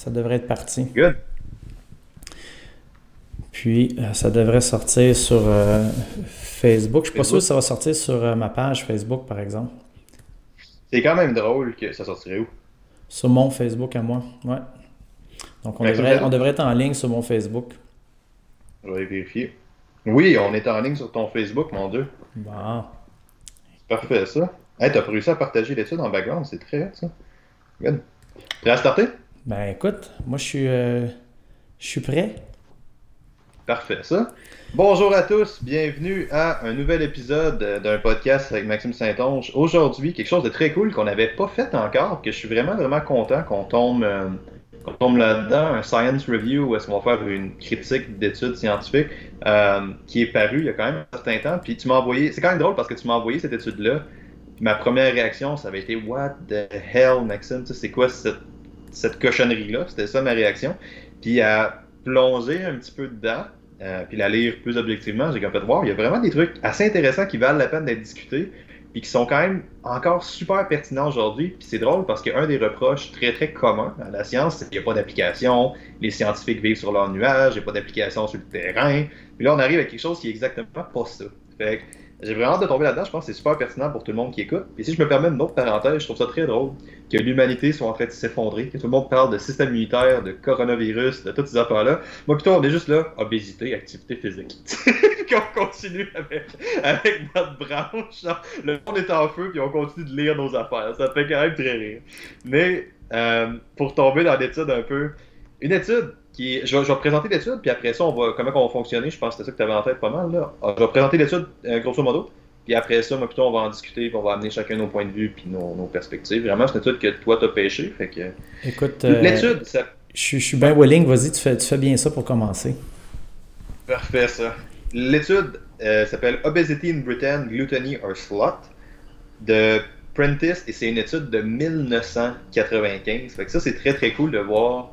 ça devrait être parti. Good. Puis, euh, ça devrait sortir sur euh, Facebook. Je suis pas sûr que ça va sortir sur euh, ma page Facebook, par exemple. C'est quand même drôle que ça sortirait où? Sur mon Facebook à moi, ouais. Donc, on, Ben, devrait, on devrait être en ligne sur mon Facebook. Je vais vérifier. Oui, on est en ligne sur ton Facebook, mon Dieu. Bon. Parfait, ça. Hey, t'as réussi à partager l'étude en background, c'est très hot, ça. Good. Prêt à starter? Ben, écoute, moi, je suis, euh, je suis prêt. Parfait, ça. Bonjour à tous, bienvenue à un nouvel épisode d'un podcast avec Maxime Saint-Onge. Aujourd'hui, quelque chose de très cool qu'on n'avait pas fait encore, que je suis vraiment, vraiment content qu'on tombe, euh, tombe là-dedans, un science review où est-ce qu'on va faire une critique d'études scientifiques euh, qui est paru il y a quand même un certain temps. Puis tu m'as envoyé, c'est quand même drôle parce que tu m'as envoyé cette étude-là. Ma première réaction, ça avait été What the hell, Maxime, c'est quoi cette, cette cochonnerie-là? C'était ça ma réaction. Puis à plonger un petit peu dedans, euh, puis la lire plus objectivement, j'ai comme fait voir, il y a vraiment des trucs assez intéressants qui valent la peine d'être discutés, puis qui sont quand même encore super pertinents aujourd'hui. Puis c'est drôle parce qu'un des reproches très très communs à la science, c'est qu'il n'y a pas d'application, les scientifiques vivent sur leur nuage, il n'y a pas d'application sur le terrain. Puis là, on arrive à quelque chose qui est exactement pas ça. Fait que j'ai vraiment hâte de tomber là-dedans, je pense que c'est super pertinent pour tout le monde qui écoute. Et si je me permets une autre parenthèse, je trouve ça très drôle que l'humanité soit en train de s'effondrer, que tout le monde parle de système immunitaire, de coronavirus, de toutes ces affaires-là. Moi, plutôt, on est juste là, obésité, activité physique. puis on continue avec, notre branche. le monde est en feu, puis on continue de lire nos affaires. Ça fait quand même très rire. Mais euh, pour tomber dans l'étude un peu, une étude qui est- je, vais, je vais présenter l'étude, puis après ça, on va comment on va fonctionner. Je pense que c'était ça que tu avais en tête pas mal. Là. Ah, Je vais présenter l'étude euh, grosso modo. Puis après ça, moi, plutôt, on va en discuter, puis on va amener chacun nos points de vue, puis nos, nos perspectives. Vraiment, c'est une étude que toi, t'as pêché. Fait que... Écoute, euh, L'étude, ça je, suis- je suis bien willing. Vas-y, tu fais, tu fais bien ça pour commencer. Parfait, ça. L'étude euh, s'appelle Obesity in Britain, Gluttony or Slut de Prentice et c'est une étude de 1995. Fait que ça, c'est très très cool de voir.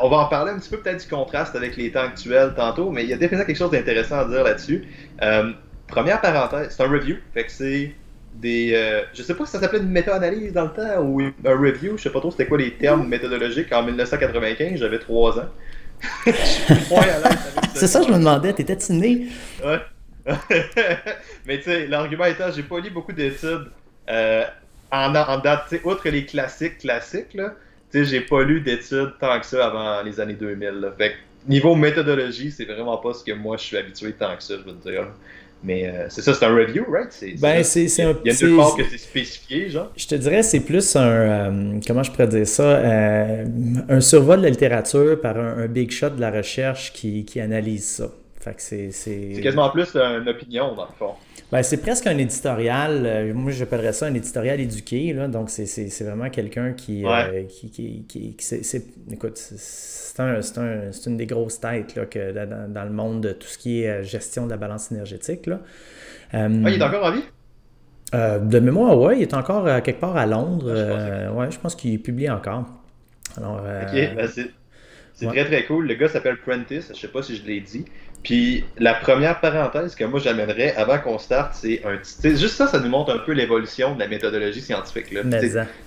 On va en parler un petit peu peut-être du contraste avec les temps actuels tantôt, mais il y a définitivement quelque chose d'intéressant à dire là-dessus. Euh, première parenthèse, c'est un review. Fait que c'est des. euh, je sais pas si ça s'appelait une méta-analyse dans le temps ou un review. Je sais pas trop c'était quoi les termes méthodologiques. En 1995, j'avais 3 ans. je suis moins à l'aise avec ce C'est ça, je me demandais, t'étais-tu né? Ouais. Mais tu sais, l'argument étant, j'ai pas lu beaucoup d'études euh, en, en date, outre les classiques classiques, là, sais, j'ai pas lu d'études tant que ça avant les années 2000. Là. Fait que, niveau méthodologie, c'est vraiment pas ce que moi je suis habitué tant que ça, je veux te dire. Mais euh, c'est ça, c'est un review, right? C'est, Ben, c'est- c'est un Il y a une part que c'est spécifié, genre. Je te dirais, c'est plus un. euh, comment je pourrais dire ça euh, Un survol de la littérature par un, un big shot de la recherche qui, qui analyse ça. C'est. Quasiment plus une opinion, dans le fond. ben, c'est presque un éditorial. euh, moi, j'appellerais ça un éditorial éduqué. Là, donc, c'est- c'est c'est vraiment quelqu'un qui. euh, qui, qui, qui- qui- c'est- écoute, c'est- un- c'est un- c'est une des grosses têtes là, que, dans, dans le monde de tout ce qui est euh, gestion de la balance énergétique. Là. Euh, Ah, il est encore en vie? de mémoire, ouais, il est encore quelque part à Londres. Ah, je ouais, je pense qu'il publie encore. Alors, Ok, ben c'est c'est ouais. très très cool. Le gars s'appelle Prentice, je sais pas si je l'ai dit. Puis la première parenthèse que moi j'amènerais avant qu'on starte, c'est un petit. Juste ça, ça nous montre un peu l'évolution de la méthodologie scientifique. là.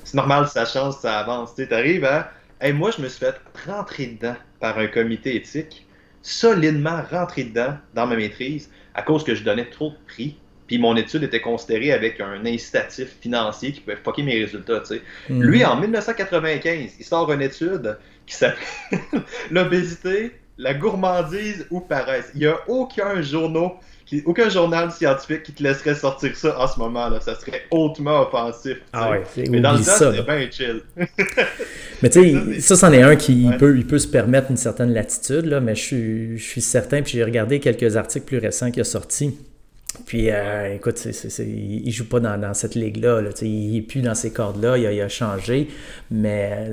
C'est normal, ça change, ça avance. Tu arrives à. Hey, moi, je me suis fait rentrer dedans par un comité éthique, solidement rentrer dedans dans ma maîtrise, à cause que je donnais trop de prix. Puis mon étude était considérée avec un incitatif financier qui pouvait fucker mes résultats. tu sais. Mhm. Lui, en 1995, il sort une étude qui s'appelle L'obésité, la gourmandise ou paresse. Il n'y a aucun journal, qui, aucun journal scientifique qui te laisserait sortir ça en ce moment. là. Ça serait hautement offensif. Ah ouais, Mais dans le temps, ça. c'est bien chill. Mais tu sais, ça, c'en est un qui Ouais. peut, il peut se permettre une certaine latitude, là, mais je suis, je suis certain, puis j'ai regardé quelques articles plus récents qu'il a sortis. Puis, euh, écoute, c'est, c'est- il joue pas dans, dans cette ligue-là. Là, il n'est plus dans ces cordes-là, il a, il a changé. Mais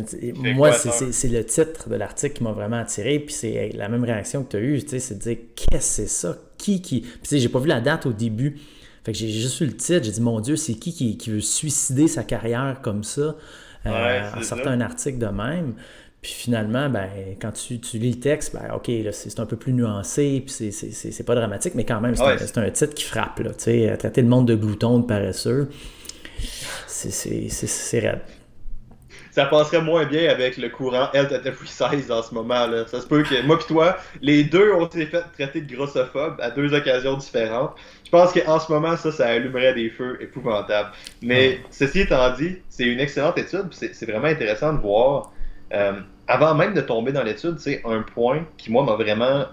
moi, c'est, le titre de l'article qui m'a vraiment attiré. Puis c'est la même réaction que tu as eue. C'est de dire, qu'est-ce que c'est ça? Qui qui? Puis, j'ai pas vu la date au début. Fait que j'ai juste vu le titre. J'ai dit, mon Dieu, c'est qui, qui qui veut suicider sa carrière comme ça euh, en sortant ça. un article de même? Puis finalement, ben, quand tu, tu lis le texte, ben, OK, c'est un peu plus nuancé, puis c'est- pas dramatique, mais quand même, c'est Ouais, un, titre qui frappe. Là, traiter le monde de glouton, de paresseux, c'est raide. ça passerait moins bien avec le courant Health at Every Size en ce moment. Là. Ça se peut que moi et toi, les deux ont été fait traiter de grossophobes à deux occasions différentes. Je pense qu'en ce moment, ça, ça allumerait des feux épouvantables. Mais ceci étant dit, c'est une excellente étude. C'est vraiment intéressant de voir. Euh, avant même de tomber dans l'étude, c'est un point qui, moi, m'a vraiment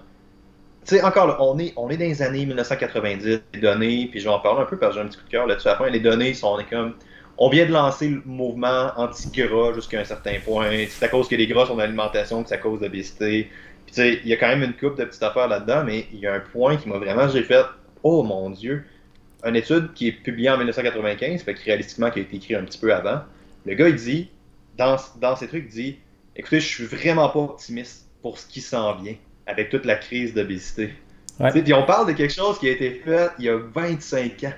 tu sais, encore là, on est, on est dans les années 1990, les données, puis je vais en parler un peu parce que j'ai un petit coup de cœur là-dessus à la fin. Les données sont comme. On vient de lancer le mouvement anti-gras jusqu'à un certain point. C'est à cause que les gras sont dans l'alimentation que ça cause l'obésité. Puis tu sais, il y a quand même une coupe de petites affaires là-dedans, mais il y a un point qui m'a vraiment. J'ai fait Oh mon Dieu! Une étude qui est publiée en 1995, fait que réalistiquement qui a été écrite un petit peu avant. Le gars, il dit, dans, dans ses trucs, dit Écoutez, je suis vraiment pas optimiste pour ce qui s'en vient avec toute la crise d'obésité. Puis on parle de quelque chose qui a été fait il y a 25 ans.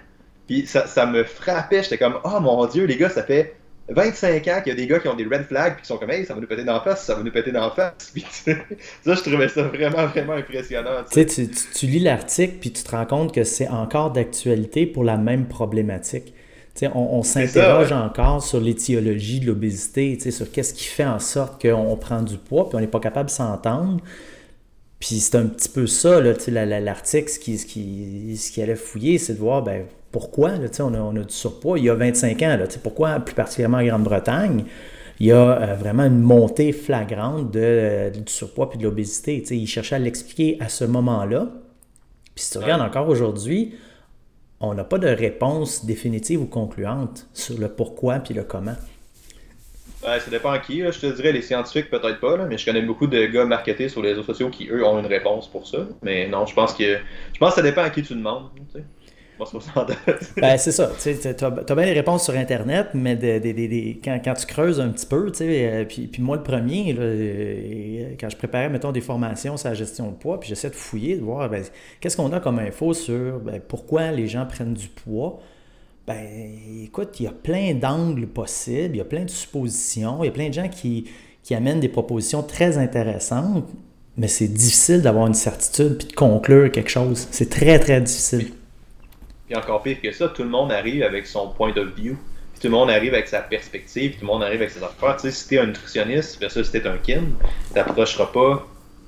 Puis ça, ça me frappait, j'étais comme, oh mon Dieu, les gars, ça fait 25 ans qu'il y a des gars qui ont des red flags puis qui sont comme, hey, ça va nous péter d'en face, ça va nous péter d'en face. Puis ça, je trouvais ça vraiment, vraiment impressionnant. Tu, tu, tu lis l'article puis tu te rends compte que c'est encore d'actualité pour la même problématique. On, on s'interroge encore sur l'étiologie de l'obésité, sur qu'est-ce qui fait en sorte qu'on prend du poids puis on n'est pas capable de s'entendre. Puis c'est un petit peu ça, l'article, ce qui, ce, qui, ce qui allait fouiller, c'est de voir ben, pourquoi là, on, a, on a du surpoids. Il y a 25 ans, là, pourquoi, plus particulièrement en Grande-Bretagne, il y a euh, vraiment une montée flagrante de, euh, du surpoids et de l'obésité. Il cherchait à l'expliquer à ce moment-là. Puis si tu regardes encore aujourd'hui, on n'a pas de réponse définitive ou concluante sur le pourquoi puis le comment. Ça dépend à qui. Je te dirais les scientifiques, peut-être pas, mais je connais beaucoup de gars marketés sur les réseaux sociaux qui, eux, ont une réponse pour ça. Mais non, je pense que je pense que ça dépend à qui tu demandes. ben, c'est ça. Tu as, bien les réponses sur Internet, mais quand, tu creuses un petit peu, euh, puis, moi, le premier, là, euh, quand je préparais, mettons, des formations sur la gestion de poids, puis j'essaie de fouiller, de voir ben, qu'est-ce qu'on a comme info sur ben, pourquoi les gens prennent du poids. Ben, écoute, il y a plein d'angles possibles, il y a plein de suppositions, il y a plein de gens qui, qui amènent des propositions très intéressantes, mais c'est difficile d'avoir une certitude puis de conclure quelque chose. C'est très, très difficile. Puis, encore pire que ça, tout le monde arrive avec son point of view. tout le monde arrive avec sa perspective, tout le monde arrive avec ses affaires. Tu sais, si t'es un nutritionniste versus si t'es un kin, t'approcheras pas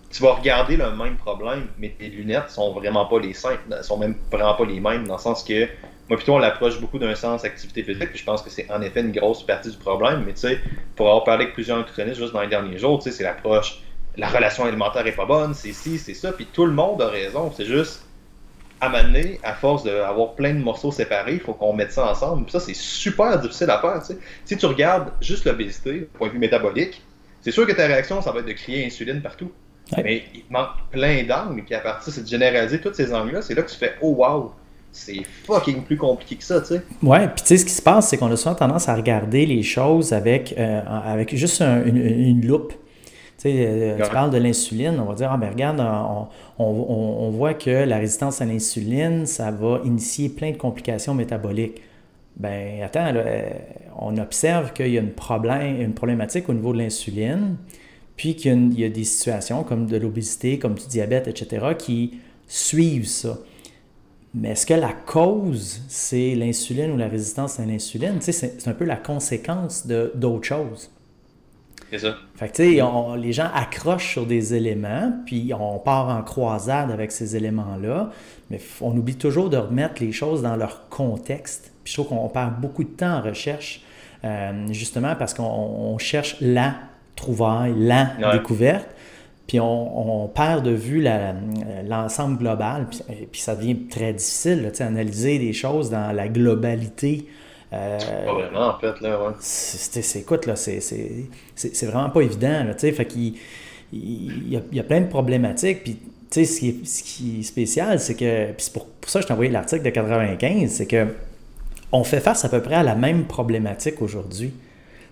tu vas regarder le même problème, mais tes lunettes sont vraiment pas les simples, sont même vraiment pas les mêmes, dans le sens que moi, plutôt, on l'approche beaucoup d'un sens activité physique, puis je pense que c'est en effet une grosse partie du problème. Mais tu sais, pour avoir parlé avec plusieurs nutritionnistes juste dans les derniers jours, tu sais, c'est l'approche, la relation alimentaire est pas bonne, c'est ci, c'est ça, puis tout le monde a raison. C'est juste, à m'amener, à force d'avoir plein de morceaux séparés, il faut qu'on mette ça ensemble. Puis ça, c'est super difficile à faire. Si tu regardes juste l'obésité, point de vue métabolique, c'est sûr que ta réaction, ça va être de crier insuline partout. Mais il manque plein d'angles, puis à partir, de généraliser tous ces angles-là. C'est là que tu fais, oh wow! c'est fucking plus compliqué que ça, tu sais. Ouais, puis tu sais, ce qui se passe, c'est qu'on a souvent tendance à regarder les choses avec, euh, avec juste une, loupe. Euh, tu parles de l'insuline, on va dire, ah ben regarde, on, voit que la résistance à l'insuline, ça va initier plein de complications métaboliques. Ben attends, euh, on observe qu'il y a une, problème, une problématique au niveau de l'insuline, puis qu'il y, y, a des situations comme de l'obésité, comme du diabète, etc., qui suivent ça. Mais est-ce que la cause, c'est l'insuline ou la résistance à l'insuline? C'est un peu la conséquence d'autres choses. C'est ça. Fait que, tu sais, les gens accrochent sur des éléments, puis on part en croisade avec ces éléments-là, mais on oublie toujours de remettre les choses dans leur contexte. Puis je trouve qu'on perd beaucoup de temps en recherche, euh, justement parce qu'on cherche la trouvaille, la découverte, puis on, perd de vue l'ensemble global, puis, ça devient très difficile, là, analyser des choses dans la globalité. Euh, pas vraiment, en fait, là, ouais. C'est, écoute, là, c'est, vraiment pas évident, là, tu sais, fait qu'il il, y, a, il y, a, plein de problématiques, puis, tu sais, ce qui, est, ce qui est spécial, c'est que, puis c'est pour, ça que je t'ai envoyé l'article de 95, c'est que on fait face à peu près à la même problématique aujourd'hui.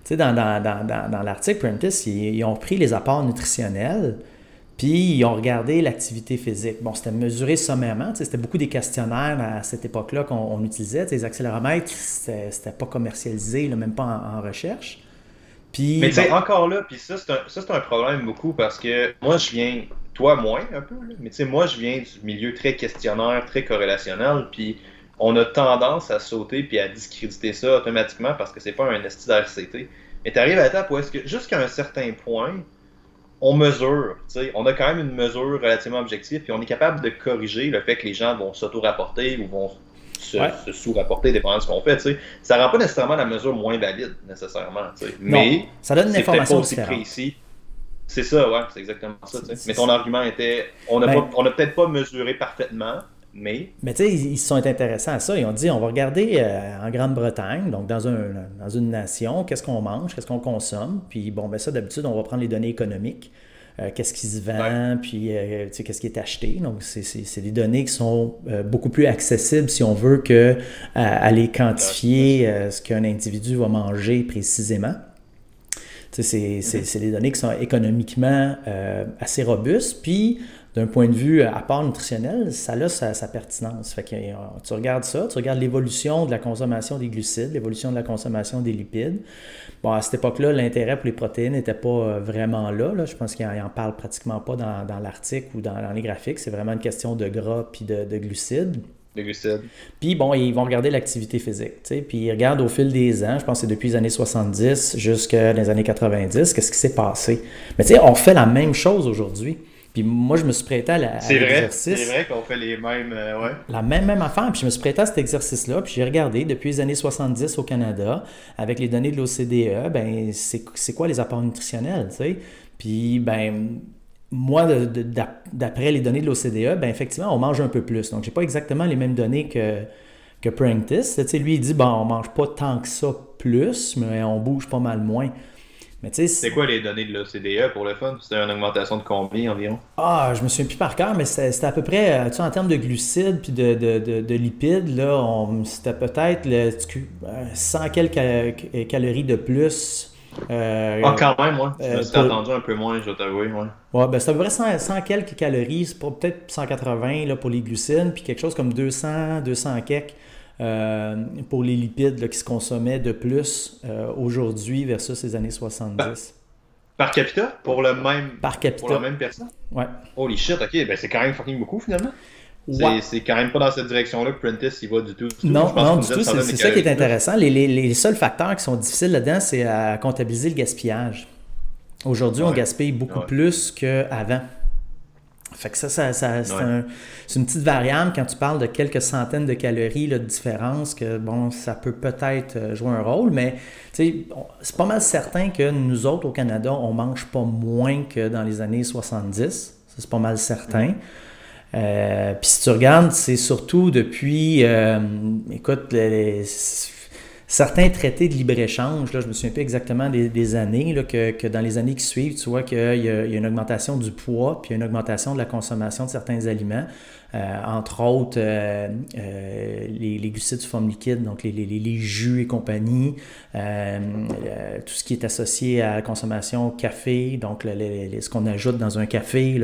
Tu sais, dans, dans, dans, dans l'article Prentice, ils, ont pris les apports nutritionnels, puis ils ont regardé l'activité physique. Bon, c'était mesuré sommairement. C'était beaucoup des questionnaires à cette époque-là qu'on utilisait. Les accéléromètres, c'était pas commercialisé, même pas en, recherche. Puis, Mais tu sais, encore là, puis ça, c'est un, un, problème beaucoup parce que moi, je viens, toi moins un peu, mais tu sais, moi, je viens du milieu très questionnaire, très corrélationnel, puis on a tendance à sauter puis à discréditer ça automatiquement parce que c'est pas un esti d'RCT. Mais tu arrives à l'étape où est-ce que, jusqu'à un certain point, on mesure, on a quand même une mesure relativement objective, puis on est capable de corriger le fait que les gens vont s'auto-rapporter ou vont se, sous-rapporter, dépendant de ce qu'on fait. T'sais. Ça rend pas nécessairement la mesure moins valide, nécessairement. Mais ça donne une information différente. C'est ça, ouais, c'est exactement ça. Mais ton argument était, on n'a ben peut-être pas mesuré parfaitement, mais... Mais tu sais, ils, se sont intéressés à ça. Ils ont dit, on va regarder euh, en Grande-Bretagne, donc dans, un, dans une nation, qu'est-ce qu'on mange, qu'est-ce qu'on consomme. Puis bon, ben ça, d'habitude, on va prendre les données économiques. Euh, qu'est-ce qui se vend, puis euh, qu'est-ce qui est acheté. Donc, c'est des données qui sont beaucoup plus accessibles, si on veut, que aller quantifier ce qu'un individu va manger précisément. C'est des données qui sont économiquement assez robustes. Puis, d'un point de vue à part nutritionnel, ça a sa, pertinence. Fait que, euh, tu regardes ça, tu regardes l'évolution de la consommation des glucides, l'évolution de la consommation des lipides. Bon, à cette époque-là, l'intérêt pour les protéines n'était pas euh, vraiment là. Je pense qu'il n'en parle pratiquement pas dans, l'article ou dans, les graphiques. C'est vraiment une question de gras puis de, glucides. De glucides. Puis bon, ils vont regarder l'activité physique. Puis ils regardent au fil des ans, je pense que c'est depuis les années 70 jusqu'à les années 90, qu'est-ce qui s'est passé. Mais tu sais, on fait la même chose aujourd'hui. Puis moi, je me suis prêté à l'exercice. C'est vrai qu'on fait les mêmes. Euh, ouais. La même, même affaire. Puis je me suis prêté à cet exercice-là. Puis j'ai regardé depuis les années 70 au Canada, avec les données de l'OCDE, ben c'est quoi les apports nutritionnels, tu sais? Puis, ben moi, d'après les données de l'OCDE, ben effectivement, on mange un peu plus. Donc, j'ai pas exactement les mêmes données que, que Prentice. Tu sais, lui, il dit, bon, on mange pas tant que ça plus, mais on bouge pas mal moins. C'est quoi les données de l'OCDE pour le fun? C'était une augmentation de combien environ? Ah, je me souviens plus par cœur, mais c'était à peu près, euh, tu sais, en termes de glucides puis de, de, de, lipides, là, c'était peut-être 100 euh, quelques calories de plus. Euh, ah, quand même, moi. Ouais. Euh, attendu un peu moins, je dois t'avouer, ouais. Ouais, ben c'est à peu près 100, quelques calories, c'est peut-être 180 là, pour les glucides, puis quelque chose comme 200, 200 quelques pour les lipides qui se consommaient de plus euh, aujourd'hui versus les années 70. Par, capita? Pour le même Par capita. Pour la même personne? Ouais. Holy shit, ok, ben c'est quand même fucking beaucoup finalement. C'est quand même pas dans cette direction-là que Prentice il va du tout. non, non, du tout. C'est ça qui est intéressant. Les, les, les, seuls facteurs qui sont difficiles là-dedans, c'est à comptabiliser le gaspillage. Aujourd'hui, on gaspille beaucoup plus qu'avant. Fait que ça, ça, c'est une petite variable quand tu parles de quelques centaines de calories de différence, que bon, ça peut peut-être euh, jouer un rôle, mais c'est pas mal certain que nous autres au Canada, on mange pas moins que dans les années 70. C'est pas mal certain. Mm. Euh, puis si tu regardes, c'est surtout depuis, euh, écoute, les, certains traités de libre-échange, là, je me souviens plus exactement des, années, là, que, dans les années qui suivent, tu vois qu'il y, a une augmentation du poids, puis une augmentation de la consommation de certains aliments, euh, entre autres euh, euh, les, glucides sous forme liquide, donc les, jus et compagnie, tout ce qui est associé à la consommation café, donc ce qu'on ajoute dans un café,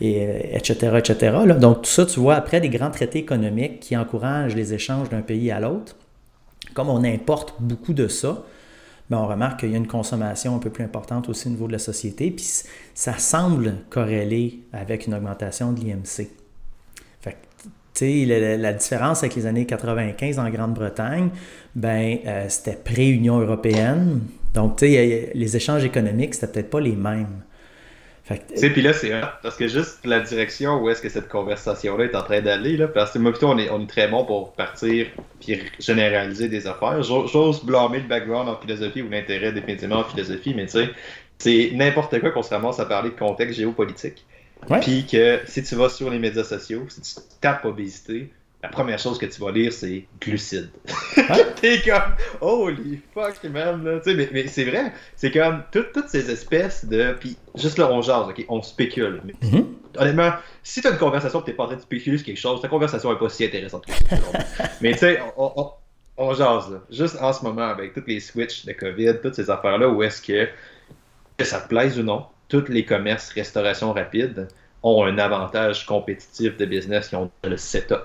etc. etc. Donc tout ça, tu vois, après des grands traités économiques qui encouragent les échanges d'un pays à l'autre, comme on importe beaucoup de ça, ben, on remarque qu'il y a une consommation un peu plus importante aussi au niveau de la société, puis ça semble corréler avec une augmentation de l'IMC. La, la, différence avec les années 95 en Grande-Bretagne, ben, euh, c'était pré-Union européenne. Donc, les échanges économiques, c'était peut-être pas les mêmes. Tu puis là, c'est parce que juste la direction où est-ce que cette conversation-là est en train d'aller, là, parce que moi, plutôt, on est, on est très bon pour partir puis généraliser des affaires. J'ose blâmer le background en philosophie ou l'intérêt définitivement en philosophie, mais tu sais, c'est n'importe quoi qu'on se ramasse à parler de contexte géopolitique. Puis que si tu vas sur les médias sociaux, si tu tapes obésité, la première chose que tu vas lire, c'est glucides. T'es comme, holy fuck, man. Mais, mais c'est vrai, c'est comme toutes ces espèces de. Puis juste là, on jase, ok, on spécule. Mais, mm-hmm. Honnêtement, si t'as une conversation, t'es pas en train de spéculer sur quelque chose, ta conversation est pas si intéressante que ça. mais tu sais, on, on, on, jase, là. Juste en ce moment, avec toutes les switches de COVID, toutes ces affaires-là, où est-ce que, que ça te plaise ou non, tous les commerces restauration rapide ont un avantage compétitif de business, qui ont le setup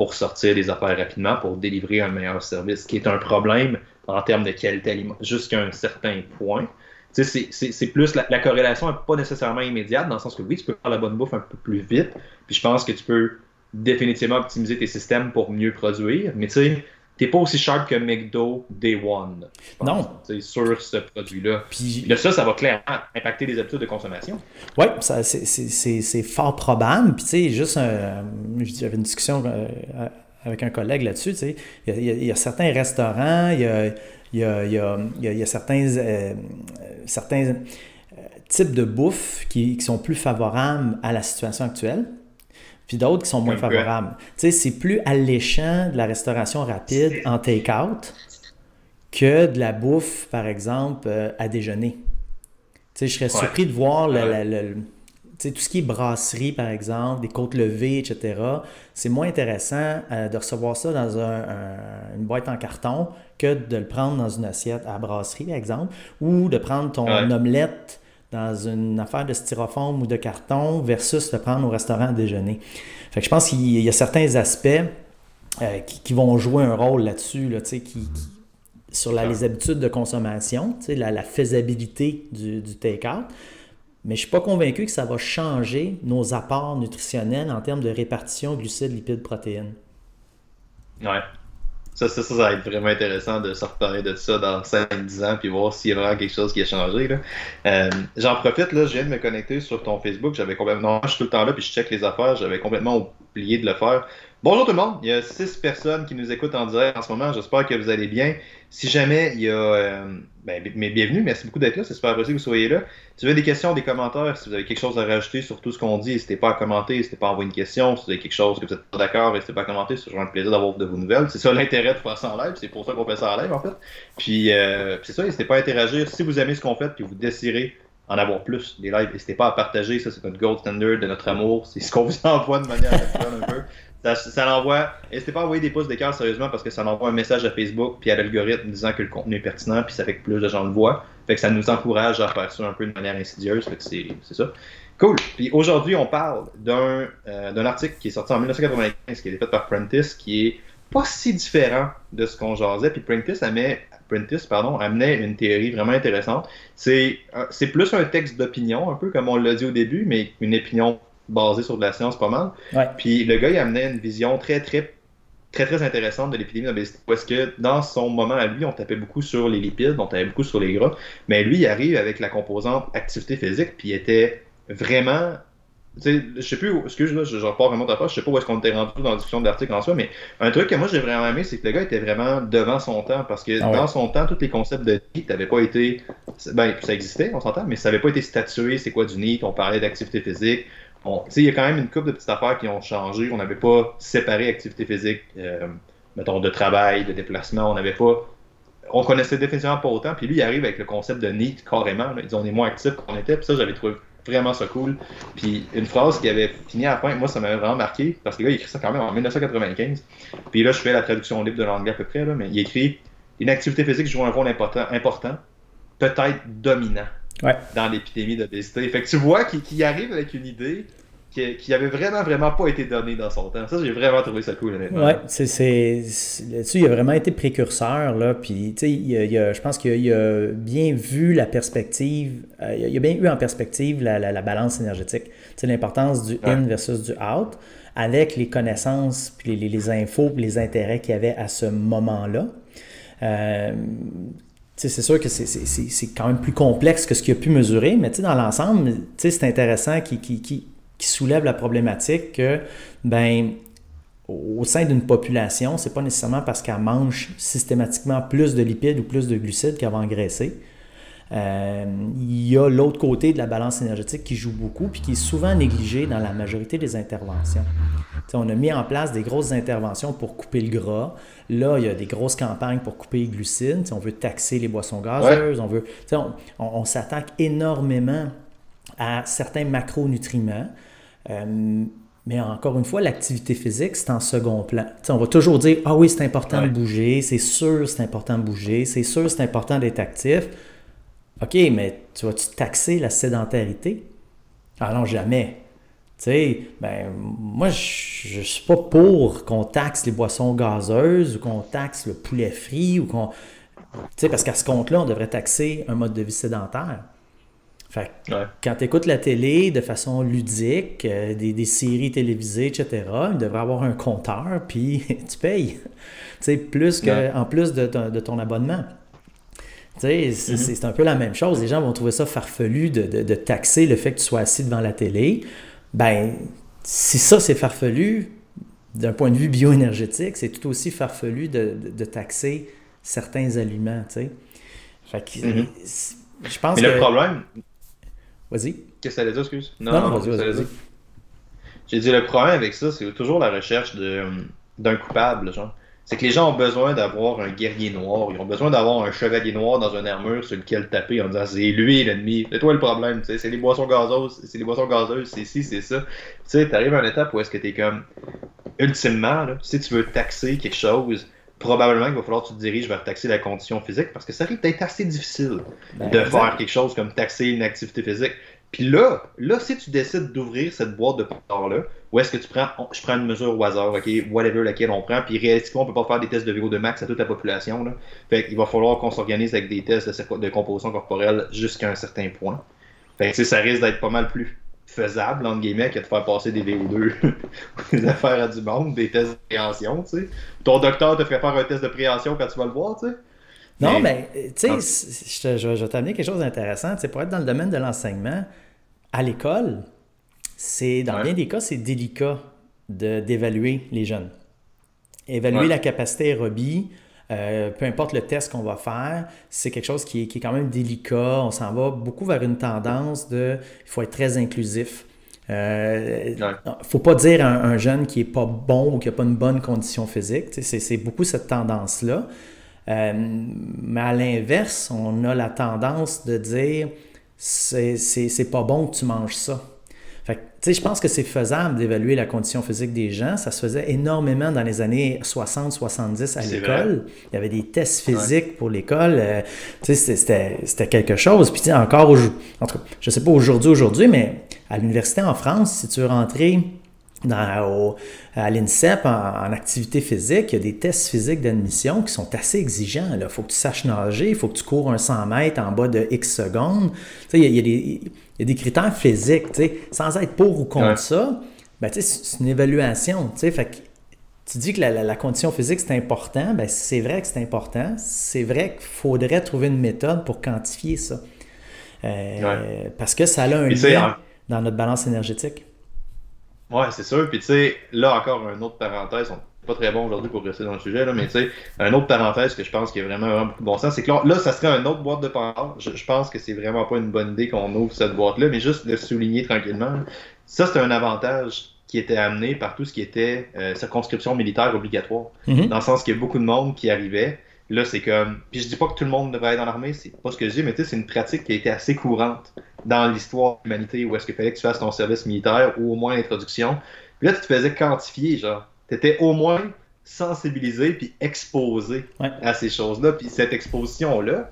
pour sortir des affaires rapidement, pour délivrer un meilleur service, qui est un problème en termes de qualité alimentaire jusqu'à un certain point. C'est plus la, corrélation n'est pas nécessairement immédiate, dans le sens que oui, tu peux faire la bonne bouffe un peu plus vite, puis je pense que tu peux définitivement optimiser tes systèmes pour mieux produire, mais tu sais, t'es pas aussi sharp que McDo Day One. Non. Sur ce produit-là. Puis, ça, ça va clairement impacter les habitudes de consommation. Oui, c'est fort probable. Puis, tu sais, juste, j'avais une discussion euh, avec un collègue là-dessus, tu sais, il y, a certains restaurants, il y a, il y a, il y a certains, euh, certains euh, types de bouffe qui, qui, sont plus favorables à la situation actuelle puis d'autres qui sont moins favorables. Tu sais, c'est plus alléchant de la restauration rapide en take-out que de la bouffe, par exemple, euh, à déjeuner. Tu sais, je serais surpris de voir le, tout ce qui est brasserie, par exemple, des côtes levées, etc. C'est moins intéressant euh, de recevoir ça dans une boîte en carton que de le prendre dans une assiette à brasserie, par exemple, ou de prendre ton omelette dans une affaire de styrofoam ou de carton versus le prendre au restaurant à déjeuner. Fait je pense qu'il y a certains aspects euh, qui, vont jouer un rôle là-dessus, là, qui, sur les habitudes de consommation, la, la faisabilité du, du take-out. Mais je ne suis pas convaincu que ça va changer nos apports nutritionnels en termes de répartition glucides, lipides, protéines. Ouais. Ça, ça, ça, va être vraiment intéressant de se reparler de ça dans 5-10 ans puis voir s'il y a vraiment quelque chose qui a changé. Euh, j'en profite, là, je viens de me connecter sur ton Facebook. J'avais complètement. je suis tout le temps là puis je check les affaires. J'avais complètement oublié de le faire. Bonjour tout le monde, il y a six personnes qui nous écoutent en direct en ce moment. J'espère que vous allez bien. Si jamais il y a. Euh, ben, mais bienvenue, merci beaucoup d'être là. C'est super possible que vous soyez là. Si vous avez des questions, des commentaires, si vous avez quelque chose à rajouter sur tout ce qu'on dit, n'hésitez pas à commenter, n'hésitez pas à envoyer une question. Si vous avez quelque chose que vous n'êtes pas d'accord, n'hésitez pas à commenter. C'est toujours un plaisir d'avoir de vos nouvelles. C'est ça l'intérêt de faire ça en live. C'est pour ça qu'on fait ça en live, en fait. Puis, euh, c'est ça, n'hésitez pas à interagir. Si vous aimez ce qu'on fait puis vous désirez en avoir plus des lives, n'hésitez pas à partager. Ça, c'est notre gold standard de notre amour. C'est ce qu'on vous envoie de manière un peu. Ça, ça l'envoie. N'hésitez pas à envoyer des pouces d'écart sérieusement parce que ça envoie un message à Facebook puis à l'algorithme disant que le contenu est pertinent puis ça fait que plus de gens le voient. Fait que ça nous encourage à faire ça un peu de manière insidieuse. Fait que c'est ça. Cool. Puis aujourd'hui, on parle d'un euh, article qui est sorti en 1995 qui a été fait par Prentice qui est pas si différent de ce qu'on jasait. Puis Prentice, amenait, Prentice pardon, amenait une théorie vraiment intéressante. C'est plus un texte d'opinion, un peu comme on l'a dit au début, mais une opinion basé sur de la science pas mal. Puis le gars, il amenait une vision très, très, très, très intéressante de l'épidémie d'obésité. Parce que dans son moment à lui, on tapait beaucoup sur les lipides, on tapait beaucoup sur les gras. Mais lui, il arrive avec la composante activité physique, puis il était vraiment je sais plus, excuse moi je, je repars vraiment ta je sais pas où est-ce qu'on était rendu dans la discussion de l'article en soi, mais un truc que moi j'ai vraiment aimé, c'est que le gars était vraiment devant son temps, parce que ah dans son temps, tous les concepts de NEAT n'avaient pas été, ben ça existait, on s'entend, mais ça n'avait pas été statué, c'est quoi du NEAT, on parlait d'activité physique, il y a quand même une couple de petites affaires qui ont changé. On n'avait pas séparé activité physique, euh, mettons, de travail, de déplacement. On n'avait pas. On connaissait définitivement pas autant. Puis lui, il arrive avec le concept de NEAT carrément. Là. Il dit on est moins actif qu'on était. Puis ça, j'avais trouvé vraiment ça cool. Puis une phrase qui avait fini à la fin, moi, ça m'avait vraiment marqué. Parce que gars, il écrit ça quand même en 1995. Puis là, je fais la traduction libre de l'anglais à peu près. Là, mais il écrit Une activité physique joue un rôle important peut-être dominant dans l'épidémie d'obésité. Fait que tu vois qu'il arrive avec une idée qui, qui avait vraiment, vraiment pas été donnée dans son temps. Ça, j'ai vraiment trouvé ça cool, honnêtement. Ouais, c'est, là-dessus, il a vraiment été précurseur, là, puis, tu sais, je pense qu'il a bien vu la perspective, euh, il a bien eu en perspective la, la, balance énergétique, tu sais, l'importance du in versus du out, avec les connaissances, puis les, les infos, puis les intérêts qu'il y avait à ce moment-là. Euh, c'est sûr que c'est quand même plus complexe que ce qu'il a pu mesurer, mais dans l'ensemble, c'est intéressant qui, soulève la problématique que, ben, au sein d'une population, c'est pas nécessairement parce qu'elle mange systématiquement plus de lipides ou plus de glucides qu'elle va engraisser. Euh, il y a l'autre côté de la balance énergétique qui joue beaucoup puis qui est souvent négligé dans la majorité des interventions. on a mis en place des grosses interventions pour couper le gras. Là, il y a des grosses campagnes pour couper les glucides. on veut taxer les boissons gazeuses. On, veut, on, s'attaque énormément à certains macronutriments. Euh, mais encore une fois, l'activité physique, c'est en second plan. on va toujours dire Ah oui, c'est important de bouger, c'est sûr, c'est important de bouger, c'est sûr, c'est important d'être actif. OK, mais tu vas-tu taxer la sédentarité? Ah non, jamais. Tu sais, ben, moi, je ne suis pas pour qu'on taxe les boissons gazeuses ou qu'on taxe le poulet frit ou qu'on. Tu sais, parce qu'à ce compte-là, on devrait taxer un mode de vie sédentaire. Fait quand tu écoutes la télé de façon ludique, euh, des, séries télévisées, etc., il devrait avoir un compteur, puis tu payes. plus que, en plus de, ton abonnement. Mm-hmm. C'est un peu la même chose. Les gens vont trouver ça farfelu de, taxer le fait que tu sois assis devant la télé. Ben, si ça c'est farfelu, d'un point de vue bioénergétique, c'est tout aussi farfelu de, taxer certains aliments. Fait mm-hmm. je pense Mais le problème. Vas-y. Qu'est-ce que ça allait dire, excuse? Non, non, vas-y, vas-y. J'ai dit le problème avec ça, c'est toujours la recherche d'un coupable, genre c'est que les gens ont besoin d'avoir un guerrier noir. Ils ont besoin d'avoir un chevalier noir dans une armure sur lequel taper en disant c'est lui l'ennemi, c'est toi le problème, c'est les boissons gazeuses, c'est les boissons gazeuses, c'est ci, c'est ça. Tu sais, t'arrives à une étape où est-ce que t'es comme, ultimement, si tu veux taxer quelque chose, probablement qu'il va falloir que tu te diriges vers taxer la condition physique parce que ça risque d'être assez difficile ben, de faire quelque chose comme taxer une activité physique. Puis là, là, si tu décides d'ouvrir cette boîte de Pandore-là, où est-ce que tu prends, je prends une mesure au hasard, ok, whatever laquelle on prend, puis réalistiquement, on peut pas faire des tests de VO2 max à toute la population. Là. Fait qu'il va falloir qu'on s'organise avec des tests de, composition corporelle jusqu'à un certain point. Fait que ça risque d'être pas mal plus faisable, entre guillemets, que de faire passer des VO2 des affaires à du monde, des tests de préhension, tu sais. Ton docteur te ferait faire un test de préhension quand tu vas le voir, tu sais. Non, mais, tu sais, je, vais t'amener quelque chose d'intéressant. Pour être dans le domaine de l'enseignement, à l'école, c'est dans bien des cas, c'est délicat d'évaluer les jeunes. Évaluer la capacité aérobie, euh, peu importe le test qu'on va faire, c'est quelque chose qui est, qui est, quand même délicat. On s'en va beaucoup vers une tendance de il faut être très inclusif. Il euh, ne faut pas dire à un, jeune qui n'est pas bon ou qui n'a pas une bonne condition physique. C'est beaucoup cette tendance-là. Euh, mais à l'inverse, on a la tendance de dire c'est pas bon que tu manges ça. Fait je pense que c'est faisable d'évaluer la condition physique des gens. Ça se faisait énormément dans les années 60-70 à l'école. Il y avait des tests physiques pour l'école. Euh, c'était quelque chose. Puis encore, en tout cas, je sais pas aujourd'hui, aujourd'hui, mais à l'université en France, si tu veux rentrer dans, à l'INSEP en, activité physique, il y a des tests physiques d'admission qui sont assez exigeants. Il faut que tu saches nager, il faut que tu cours un 100 mètres en bas de X secondes. Il y, a, il, y a des, il y, a, des, critères physiques. Sans être pour ou contre ça, ben, c'est une évaluation. Fait tu dis que la, condition physique, c'est important. Ben, c'est vrai que c'est important. C'est vrai qu'il faudrait trouver une méthode pour quantifier ça. Euh, parce que ça a un lien dans notre balance énergétique. Ouais, c'est sûr. Puis tu sais, là encore, une autre parenthèse, on n'est pas très bon aujourd'hui pour rester dans le sujet, là, mais tu sais, une autre parenthèse que je pense qui a vraiment, vraiment beaucoup de bon sens, c'est que là, ça serait une autre boîte de Pandore. Je, pense que c'est vraiment pas une bonne idée qu'on ouvre cette boîte-là, mais juste de souligner tranquillement. Ça, c'est un avantage qui était amené par tout ce qui était euh, circonscription militaire obligatoire. Mm-hmm. Dans le sens qu'il y a beaucoup de monde qui arrivait. Là, c'est comme. Puis je dis pas que tout le monde devrait être dans l'armée, c'est pas ce que je dis, mais tu sais, c'est une pratique qui a été assez courante dans l'histoire de l'humanité où est-ce qu'il fallait que tu fasses ton service militaire ou au moins l'introduction. Puis là, tu te faisais quantifier, genre. Tu étais au moins sensibilisé puis exposé à ces choses-là. Puis cette exposition-là,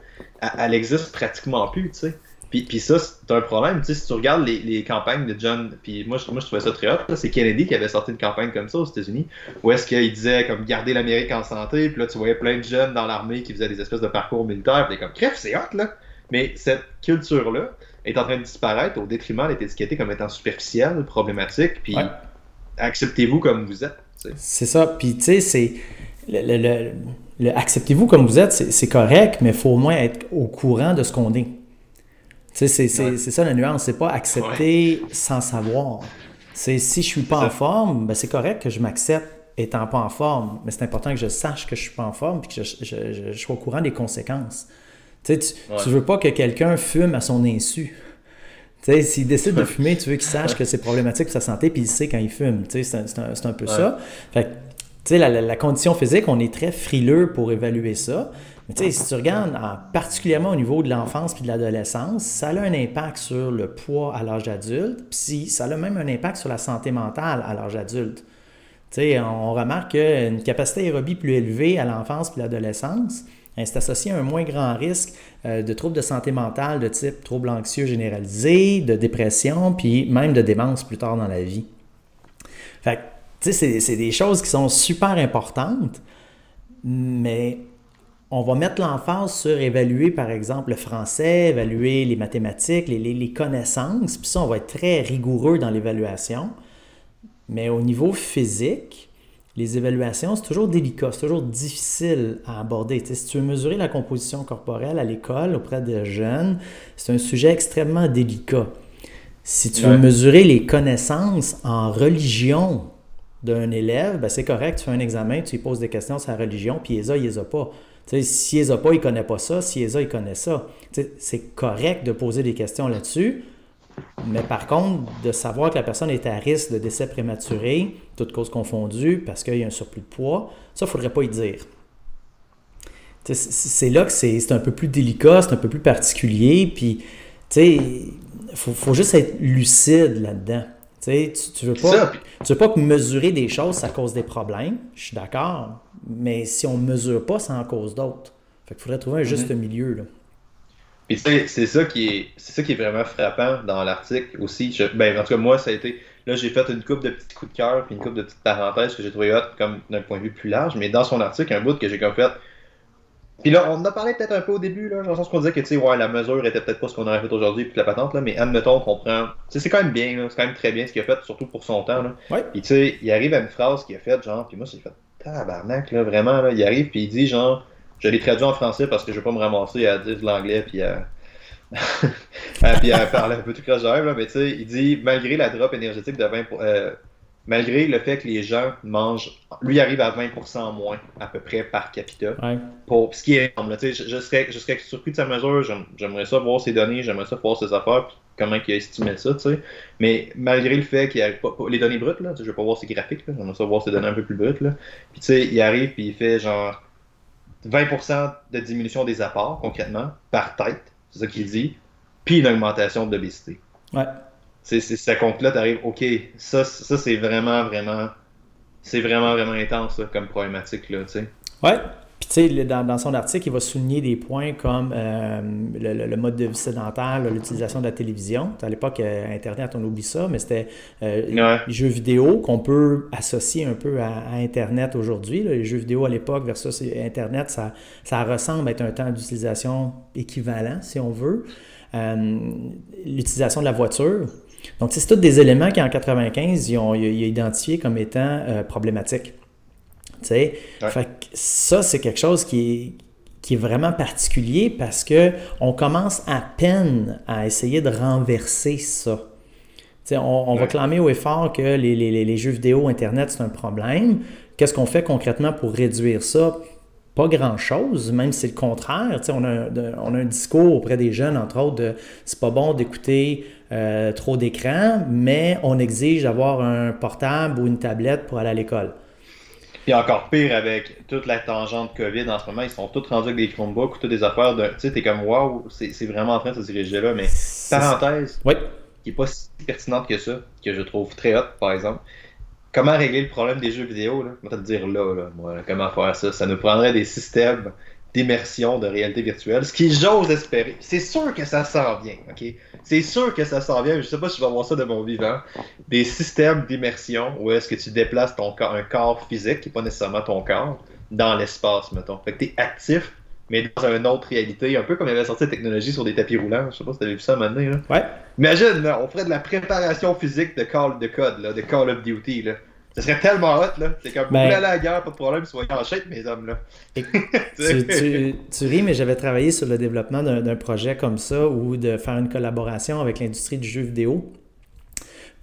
elle, existe pratiquement plus, tu sais. Puis, puis ça, c'est un problème. Tu sais, si tu regardes les, les campagnes de John, puis moi, moi je trouvais ça très hot. C'est Kennedy qui avait sorti une campagne comme ça aux États-Unis, où est-ce qu'il disait comme garder l'Amérique en santé, puis là, tu voyais plein de jeunes dans l'armée qui faisaient des espèces de parcours militaires, puis comme, crève, c'est hot, là. Mais cette culture-là, est en train de disparaître au détriment d'être étiqueté comme étant superficiel, problématique, puis acceptez-vous comme vous êtes. C'est ça, puis tu sais, c'est... Le, acceptez-vous comme vous êtes, c'est correct, mais il faut au moins être au courant de ce qu'on est. C'est ça la nuance, c'est pas accepter sans savoir. C'est si je suis pas en forme, ben c'est correct que je m'accepte étant pas en forme, mais c'est important que je sache que je suis pas en forme et que je, je, sois au courant des conséquences. Tu ne veux pas que quelqu'un fume à son insu. S'il décide de fumer, tu veux qu'il sache que c'est problématique pour sa santé, puis il sait quand il fume. C'est un, un, peu ça. Fait la, la, condition physique, on est très frileux pour évaluer ça. Mais si tu regardes, particulièrement au niveau de l'enfance puis de l'adolescence, ça a un impact sur le poids à l'âge adulte, puis ça a même un impact sur la santé mentale à l'âge adulte. on remarque qu'une capacité aérobie plus élevée à l'enfance puis l'adolescence, c'est associé à un moins grand risque euh, de troubles de santé mentale de type troubles anxieux généralisés, de dépression, puis même de démence plus tard dans la vie. Fait tu sais, c'est des choses qui sont super importantes, mais on va mettre l'emphase sur évaluer, par exemple, le français, évaluer les mathématiques, les, connaissances, puis ça, on va être très rigoureux dans l'évaluation. Mais au niveau physique, les évaluations, c'est toujours délicat, c'est toujours difficile à aborder. si tu veux mesurer la composition corporelle à l'école auprès des jeunes, c'est un sujet extrêmement délicat. Si tu veux mesurer les connaissances en religion d'un élève, ben c'est correct, tu fais un examen, tu lui poses des questions sur la religion, puis il les a, il les a pas. si il les a pas, il ne connaît pas ça. Si il les a, il connaît ça. c'est correct de poser des questions là-dessus. Mais par contre, de savoir que la personne est à risque de décès prématuré, toutes causes confondues, parce qu'il y a un surplus de poids, ça, il ne faudrait pas y dire. C'est là que c'est un peu plus délicat, c'est un peu plus particulier, puis, il faut, juste être lucide là-dedans. Tu, tu veux pas, tu veux pas que mesurer des choses, ça cause des problèmes, je suis d'accord, mais si on ne mesure pas, ça en cause d'autres. Fait qu'il faudrait trouver un juste mhm. milieu, là. Puis c'est ça qui est c'est ça qui est vraiment frappant dans l'article aussi. ben en tout cas moi ça a été là j'ai fait une coupe de petits coups de cœur puis une coupe de petites parenthèses que j'ai trouvé hot comme d'un point de vue plus large, mais dans son article un bout que j'ai comme fait. Puis là on en a parlé peut-être un peu au début là, dans le sens qu'on disait que tu sais ouais la mesure était peut-être pas ce qu'on aurait fait aujourd'hui puis la patente là, mais admettons qu'on prend, c'est quand même bien c'est quand même très bien ce qu'il a fait surtout pour son temps là. Ouais. Puis tu sais il arrive à une phrase qu'il a faite genre puis moi j'ai fait tabarnak là vraiment là, il arrive puis il dit genre je l'ai traduit en français parce que je vais pas me ramasser à dire de l'anglais puis à, puis à parler un peu tout croche là, mais tu sais, il dit malgré la drop énergétique de 20% euh, malgré le fait que les gens mangent, lui arrive à 20% moins à peu près par capita. Pour ce qui est énorme. Je, je, serais, je serais surpris de sa mesure, j'aimerais ça voir ses données, j'aimerais ça voir ses affaires, puis comment il a estimé ça, tu sais. Mais malgré le fait qu'il arrive pas, les données brutes, là, je vais pas voir ses graphiques, j'aimerais ça voir ses données un peu plus brutes, là. Puis tu sais, il arrive puis il fait genre 20% de diminution des apports, concrètement, par tête, c'est ça qu'il dit, puis une augmentation de l'obésité. Ouais. C'est, ça compte là, tu arrives, OK, ça, ça c'est vraiment, vraiment, c'est vraiment, vraiment intense comme problématique, là, tu sais. Ouais, puis, tu sais, dans, son article, il va souligner des points comme euh, le, mode de vie sédentaire, l'utilisation de la télévision. À l'époque, euh, Internet, on oublie ça, mais c'était euh, les jeux vidéo qu'on peut associer un peu à, Internet aujourd'hui. Les jeux vidéo à l'époque versus Internet, ça, ça ressemble à être un temps d'utilisation équivalent, si on veut. L'utilisation de la voiture. Donc, c'est tous des éléments qui, en 1995, ils ont, ils ont identifié comme étant problématiques. Fait ça, c'est quelque chose qui est, qui est vraiment particulier parce que on commence à peine à essayer de renverser ça. on, va clamer au effort que les, les, les, jeux vidéo, Internet, c'est un problème. Qu'est-ce qu'on fait concrètement pour réduire ça? Pas grand-chose, même si c'est le contraire. On a, un, on a un discours auprès des jeunes, entre autres, de c'est pas bon d'écouter euh, trop d'écran, mais on exige d'avoir un portable ou une tablette pour aller à l'école. Puis encore pire avec toute la tangente COVID en ce moment, ils sont tous rendus avec des Chromebooks ou toutes des affaires de. Tu sais, t'es comme waouh, c'est vraiment en train de se diriger là. Mais parenthèse, oui. qui est pas si pertinente que ça, que je trouve très hot par exemple. Comment régler le problème des jeux vidéo, là? Je vais te dire là, là moi, comment faire ça? Ça nous prendrait des systèmes d'immersion de réalité virtuelle, ce qui j'ose espérer. C'est sûr que ça s'en vient, ok? C'est sûr que ça s'en vient, je sais pas si je vais voir ça de mon vivant. Des systèmes d'immersion où est-ce que tu déplaces ton corps, un corps physique, qui n'est pas nécessairement ton corps, dans l'espace, mettons. Fait que es actif, mais dans une autre réalité, un peu comme il avait sorti la technologie sur des tapis roulants. Je sais pas si t'avais vu ça maintenant. Là. Ouais. Imagine, on ferait de la préparation physique de Call de code, là, de Call of Duty. Là. Ce serait tellement hot, là. C'est comme, vous ben- voulez aller à la guerre, pas de problème, soyez en chèque, mes hommes, là. tu, ris, mais j'avais travaillé sur le développement d'un projet comme ça ou de faire une collaboration avec l'industrie du jeu vidéo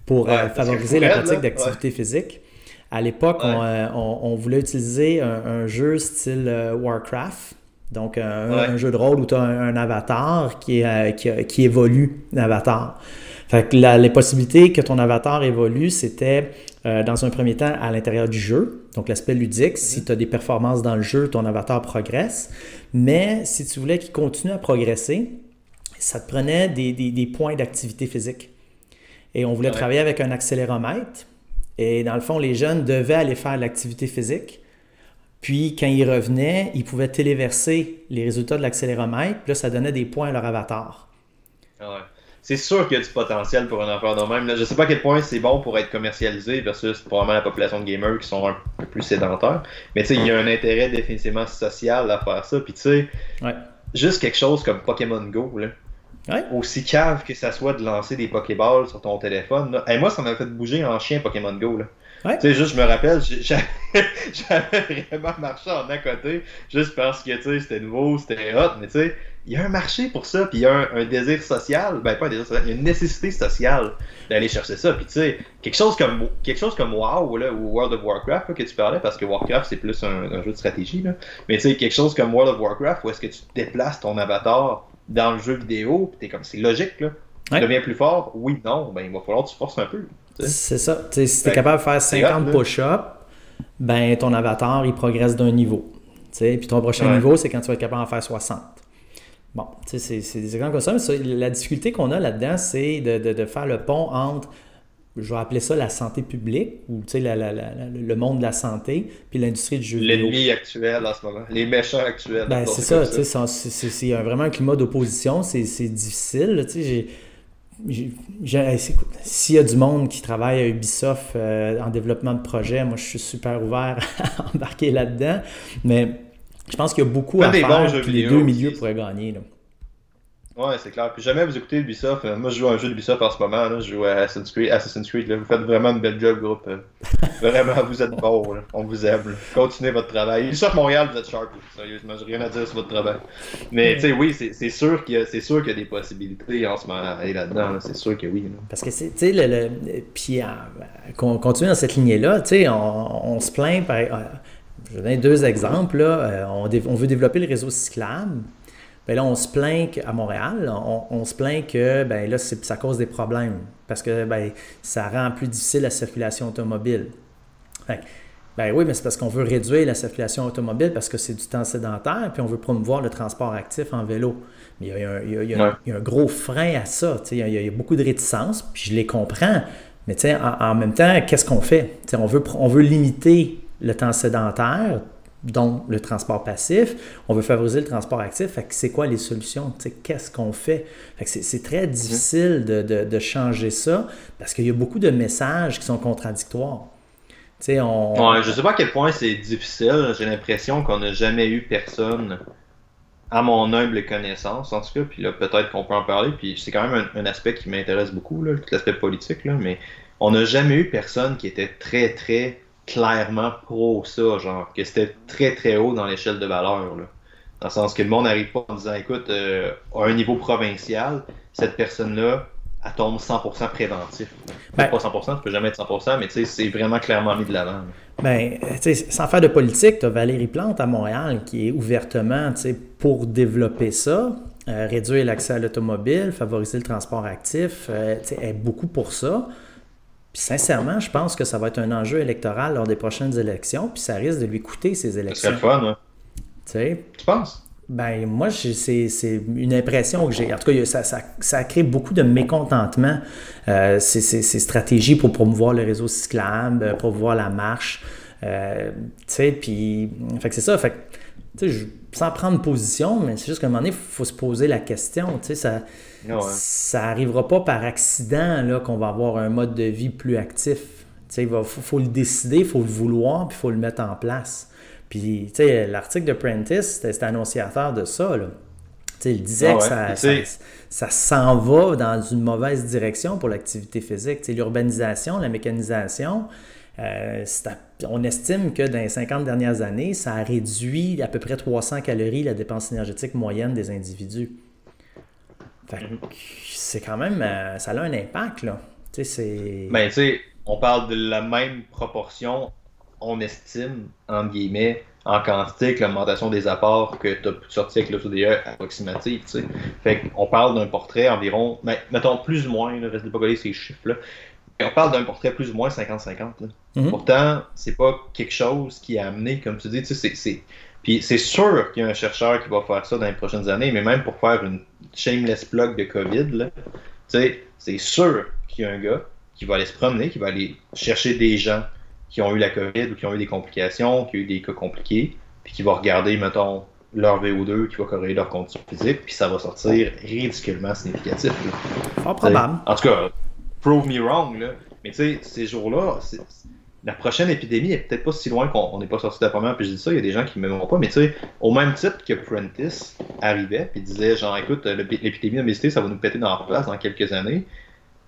pour euh, favoriser la pratique d'activité physique. À l'époque, euh, on, voulait utiliser un, jeu style euh, Warcraft. Donc, un, jeu de rôle où tu as un, avatar qui, qui, qui évolue, un avatar. Fait que les possibilités que ton avatar évolue, c'était euh, dans un premier temps à l'intérieur du jeu, donc l'aspect ludique. Si tu as des performances dans le jeu, ton avatar progresse. Mais si tu voulais qu'il continue à progresser, ça te prenait des, des, points d'activité physique. Et on voulait travailler avec un accéléromètre. Et dans le fond, les jeunes devaient aller faire l'activité physique. Puis, quand ils revenaient, ils pouvaient téléverser les résultats de l'accéléromètre. Puis là, ça donnait des points à leur avatar. Ah c'est sûr qu'il y a du potentiel pour une affaire de même. Je sais pas à quel point c'est bon pour être commercialisé versus probablement la population de gamers qui sont un peu plus sédentaires. Mais tu sais, il y a un intérêt définitivement social à faire ça. Puis tu sais, juste quelque chose comme Pokémon Go, là. Aussi cave que ça soit de lancer des Pokéballs sur ton téléphone. Et moi, ça m'a fait bouger en chien Pokémon Go. Là. Tu sais, juste, je me rappelle, j'avais vraiment marché en à côté, juste parce que, tu sais, c'était nouveau, c'était hot, mais tu sais, il y a un marché pour ça, puis il y a un, désir social, ben pas un désir social, il y a une nécessité sociale d'aller chercher ça, puis tu sais, quelque chose comme quelque chose comme WoW, là, ou World of Warcraft, que tu parlais, parce que Warcraft, c'est plus un, jeu de stratégie, là, mais tu sais, quelque chose comme World of Warcraft, où est-ce que tu déplaces ton avatar dans le jeu vidéo, puis t'es comme, c'est logique, là, tu deviens plus fort, oui, non, ben il va falloir que tu forces un peu. C'est ça. si tu es capable de faire 50 push-ups, ben ton avatar, il progresse d'un niveau. Puis ton prochain niveau, c'est quand tu vas être capable d'en faire 60. Bon, c'est des exemples comme ça, mais la difficulté qu'on a là-dedans, c'est de, de, faire le pont entre, je vais appeler ça la santé publique, ou la, la, le monde de la santé, puis l'industrie du jeu vidéo. L'ennemi actuel en ce moment, les méchants actuels. Ben, c'est ça, c'est vraiment un climat d'opposition, c'est difficile. S'il y a du monde qui travaille à Ubisoft euh, en développement de projet, moi je suis super ouvert à embarquer là-dedans. Mais je pense qu'il y a beaucoup à faire, que les deux milieux pourraient gagner. Là. Ouais, c'est clair. Puis jamais vous écoutez Ubisoft. Euh, moi, je joue à un jeu d'Ubisoft en ce moment. Là. Je joue à Assassin's Creed. Assassin's Creed Vous faites vraiment une belle job, groupe. Euh. vraiment, vous êtes bon. On vous aime. Continuez votre travail. Ubisoft Montréal, vous êtes sharp. Sérieusement, j'ai rien à dire sur votre travail. Mais tu sais, oui, c'est sûr qu'il y, a des possibilités en ce moment là-dedans. C'est sûr que oui. Parce que, tu sais, le, le, puis euh, qu'on continue dans cette lignée-là, tu sais, on, on, se plaint par. je vais donner deux exemples. Là. On, on veut développer le réseau cyclable. Bien là, on se plaint qu'à Montréal, on, se plaint que ben là, ça cause des problèmes parce que ben, ça rend plus difficile la circulation automobile. ben oui, mais c'est parce qu'on veut réduire la circulation automobile parce que c'est du temps sédentaire, puis on veut promouvoir le transport actif en vélo. Mais il y a, un, gros frein à ça. Il y, a, beaucoup de réticences, puis je les comprends. Mais en, en même temps, qu'est-ce qu'on fait? on veut, on veut limiter le temps sédentaire, dont le transport passif. On veut favoriser le transport actif. c'est quoi les solutions? Qu'est-ce qu'on fait? c'est très difficile de, changer ça parce qu'il y a beaucoup de messages qui sont contradictoires. On... Ouais, je sais pas à quel point c'est difficile. J'ai l'impression qu'on n'a jamais eu personne, à mon humble connaissance en tout cas, puis là peut-être qu'on peut en parler, puis c'est quand même un, aspect qui m'intéresse beaucoup, tout l'aspect politique, là, mais on n'a jamais eu personne qui était très très clairement pro ça, genre, que c'était très très haut dans l'échelle de valeur. Là. Dans le sens que le monde n'arrive pas en disant, écoute, euh, à un niveau provincial, cette personne-là, elle tombe 100% préventif. Ben, pas 100%, tu peux jamais être 100%, mais c'est vraiment clairement mis de l'avant. Ben, sans faire de politique, tu as Valérie Plante à Montréal qui est ouvertement pour développer ça, euh, réduire l'accès à l'automobile, favoriser le transport actif, euh, elle est beaucoup pour ça sincèrement, je pense que ça va être un enjeu électoral lors des prochaines élections, puis ça risque de lui coûter ces élections. C'est fun, hein? Tu penses? Ben, moi, c'est une impression que j'ai. En tout cas, ça, ça, ça, crée beaucoup de mécontentement, euh, ces, stratégies pour promouvoir le réseau cyclable, euh, promouvoir la marche. Euh, tu sais, puis. Fait que c'est ça. Fait tu sais, sans prendre position, mais c'est juste qu'à un moment donné, il faut se poser la question. Tu sais, ça ça n'arrivera pas par accident qu'on va avoir un mode de vie plus actif. Il faut, le décider, il faut le vouloir, puis il faut le mettre en place. Puis, l'article de Prentice, c'était annonciateur de ça. Là. il disait ah que ça, ça, s'en va dans une mauvaise direction pour l'activité physique. L'urbanisation, la mécanisation, euh, on estime que dans les 50 dernières années, ça a réduit à peu près 300 calories la dépense énergétique moyenne des individus. C'est quand même. Euh, ça a un impact, là. Tu sais, c'est. Ben, tu sais, on parle de la même proportion, on estime, entre guillemets, en quantité que l'augmentation des apports que tu as pu sortir avec l'OCDE approximative. Tu sais. Fait qu'on parle d'un portrait environ, ben, mettons plus ou moins, ne reste pas coller ces chiffres-là. On parle d'un portrait plus ou moins 50-50. Mhm. Pourtant, c'est pas quelque chose qui a amené, comme tu dis, tu sais, c'est puis c'est sûr qu'il y a un chercheur qui va faire ça dans les prochaines années, mais même pour faire une shameless plug de COVID, c'est sûr qu'il y a un gars qui va aller se promener, qui va aller chercher des gens qui ont eu la COVID ou qui ont eu des complications, qui ont eu des cas compliqués, puis qui va regarder, mettons, leur VO2 qui va corriger leur condition physique, puis ça va sortir ridiculement significatif. Fort probable. En tout cas, prove me wrong, là. Mais tu sais, ces jours-là, la prochaine épidémie est peut-être pas si loin qu'on n'est pas sorti de la première, puis je dis ça, il y a des gens qui ne m'aimeront pas, mais tu sais, au même titre que Prentice arrivait, puis disait, genre, écoute, l'épidémie d'obésité, ça va nous péter dans la place dans quelques années.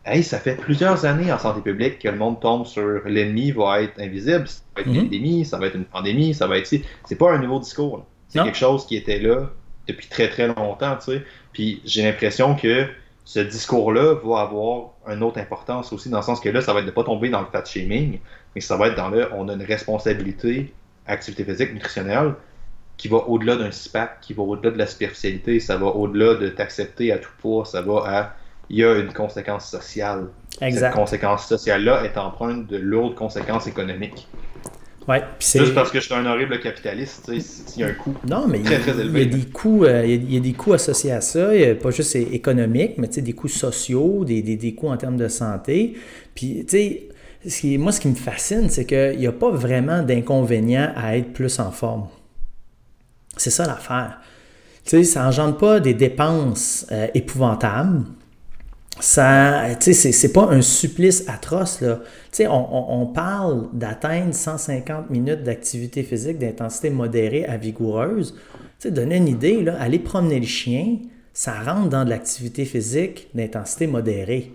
Hey, ça fait plusieurs années en santé publique que le monde tombe sur l'ennemi va être invisible, ça va être une mhm. épidémie, ça va être une pandémie, ça va être. C'est pas un nouveau discours. C'est quelque chose qui était là depuis très très longtemps, tu sais. Puis j'ai l'impression que ce discours-là va avoir une autre importance aussi, dans le sens que là, ça va être de pas tomber dans le fat shaming, mais ça va être dans le on a une responsabilité activité physique, nutritionnelle, qui va au-delà d'un SPAC, qui va au-delà de la superficialité, ça va au-delà de t'accepter à tout poids, ça va à il y a une conséquence sociale. Cette conséquence sociale-là est empreinte de lourdes conséquences économiques. Ouais, Juste parce que je suis un horrible capitaliste, il y a un coût non, mais très, très élevé. Il y a des coûts, euh, il, y a, des coûts associés à ça, pas juste économiques, mais des coûts sociaux, des, des, des, coûts en termes de santé. Puis, tu sais, moi, ce qui me fascine, c'est qu'il n'y a pas vraiment d'inconvénient à être plus en forme. C'est ça l'affaire. Tu sais, ça n'engendre pas des dépenses euh, épouvantables ça, tu sais, c'est pas un supplice atroce, là. Tu sais, on, parle d'atteindre 150 minutes d'activité physique d'intensité modérée à vigoureuse. Tu sais, donner une idée, là, aller promener le chien, ça rentre dans de l'activité physique d'intensité modérée.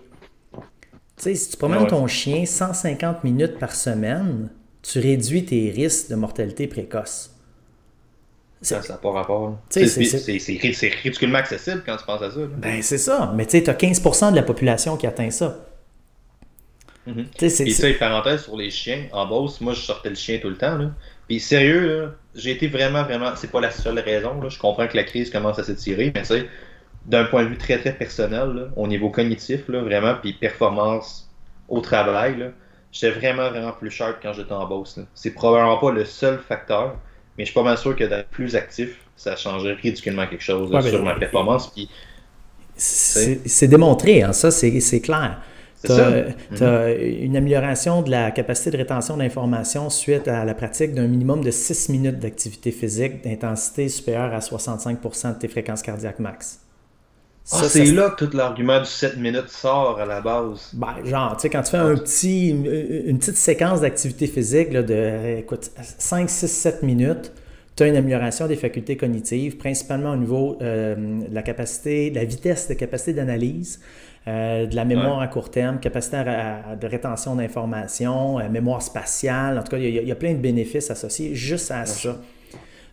Tu sais, si tu promènes ton chien 150 minutes par semaine, tu réduis tes risques de mortalité précoce. Ça n'a pas rapport. C'est ridiculement accessible quand tu penses à ça. Ben, c'est ça. Mais tu sais, as 15% de la population qui atteint ça. Mm Et ça, parenthèse sur les chiens, en Beauce, moi je sortais le chien tout le temps. Là. Puis sérieux, j'ai été vraiment, vraiment. C'est pas la seule raison. Là. Je comprends que la crise commence à s'étirer, mais tu sais, d'un point de vue très, très personnel, au niveau cognitif, là, vraiment, puis performance au travail, j'étais vraiment, vraiment plus sharp quand j'étais en Beauce. C'est probablement pas le seul facteur. Mais je suis pas mal sûr que d'être plus actif, ça changerait ridiculement quelque chose sur ma performance. Puis, c'est démontré, hein, ça, c'est clair. Tu as, mm-hmm. une amélioration de la capacité de rétention d'informations suite à la pratique d'un minimum de 6 minutes d'activité physique d'intensité supérieure à 65% de tes fréquences cardiaques max. Ah, c'est là que tout l'argument du 7 minutes sort à la base. Ben, genre, tu sais, quand tu fais un petit, une, petite séquence d'activité physique là, de écoute, 5, 6, 7 minutes, tu as une amélioration des facultés cognitives, principalement au niveau euh, de la capacité, de la vitesse de capacité d'analyse, euh, de la mémoire à court terme, capacité de rétention d'informations, euh, mémoire spatiale. En tout cas, il y, a, plein de bénéfices associés juste à ça.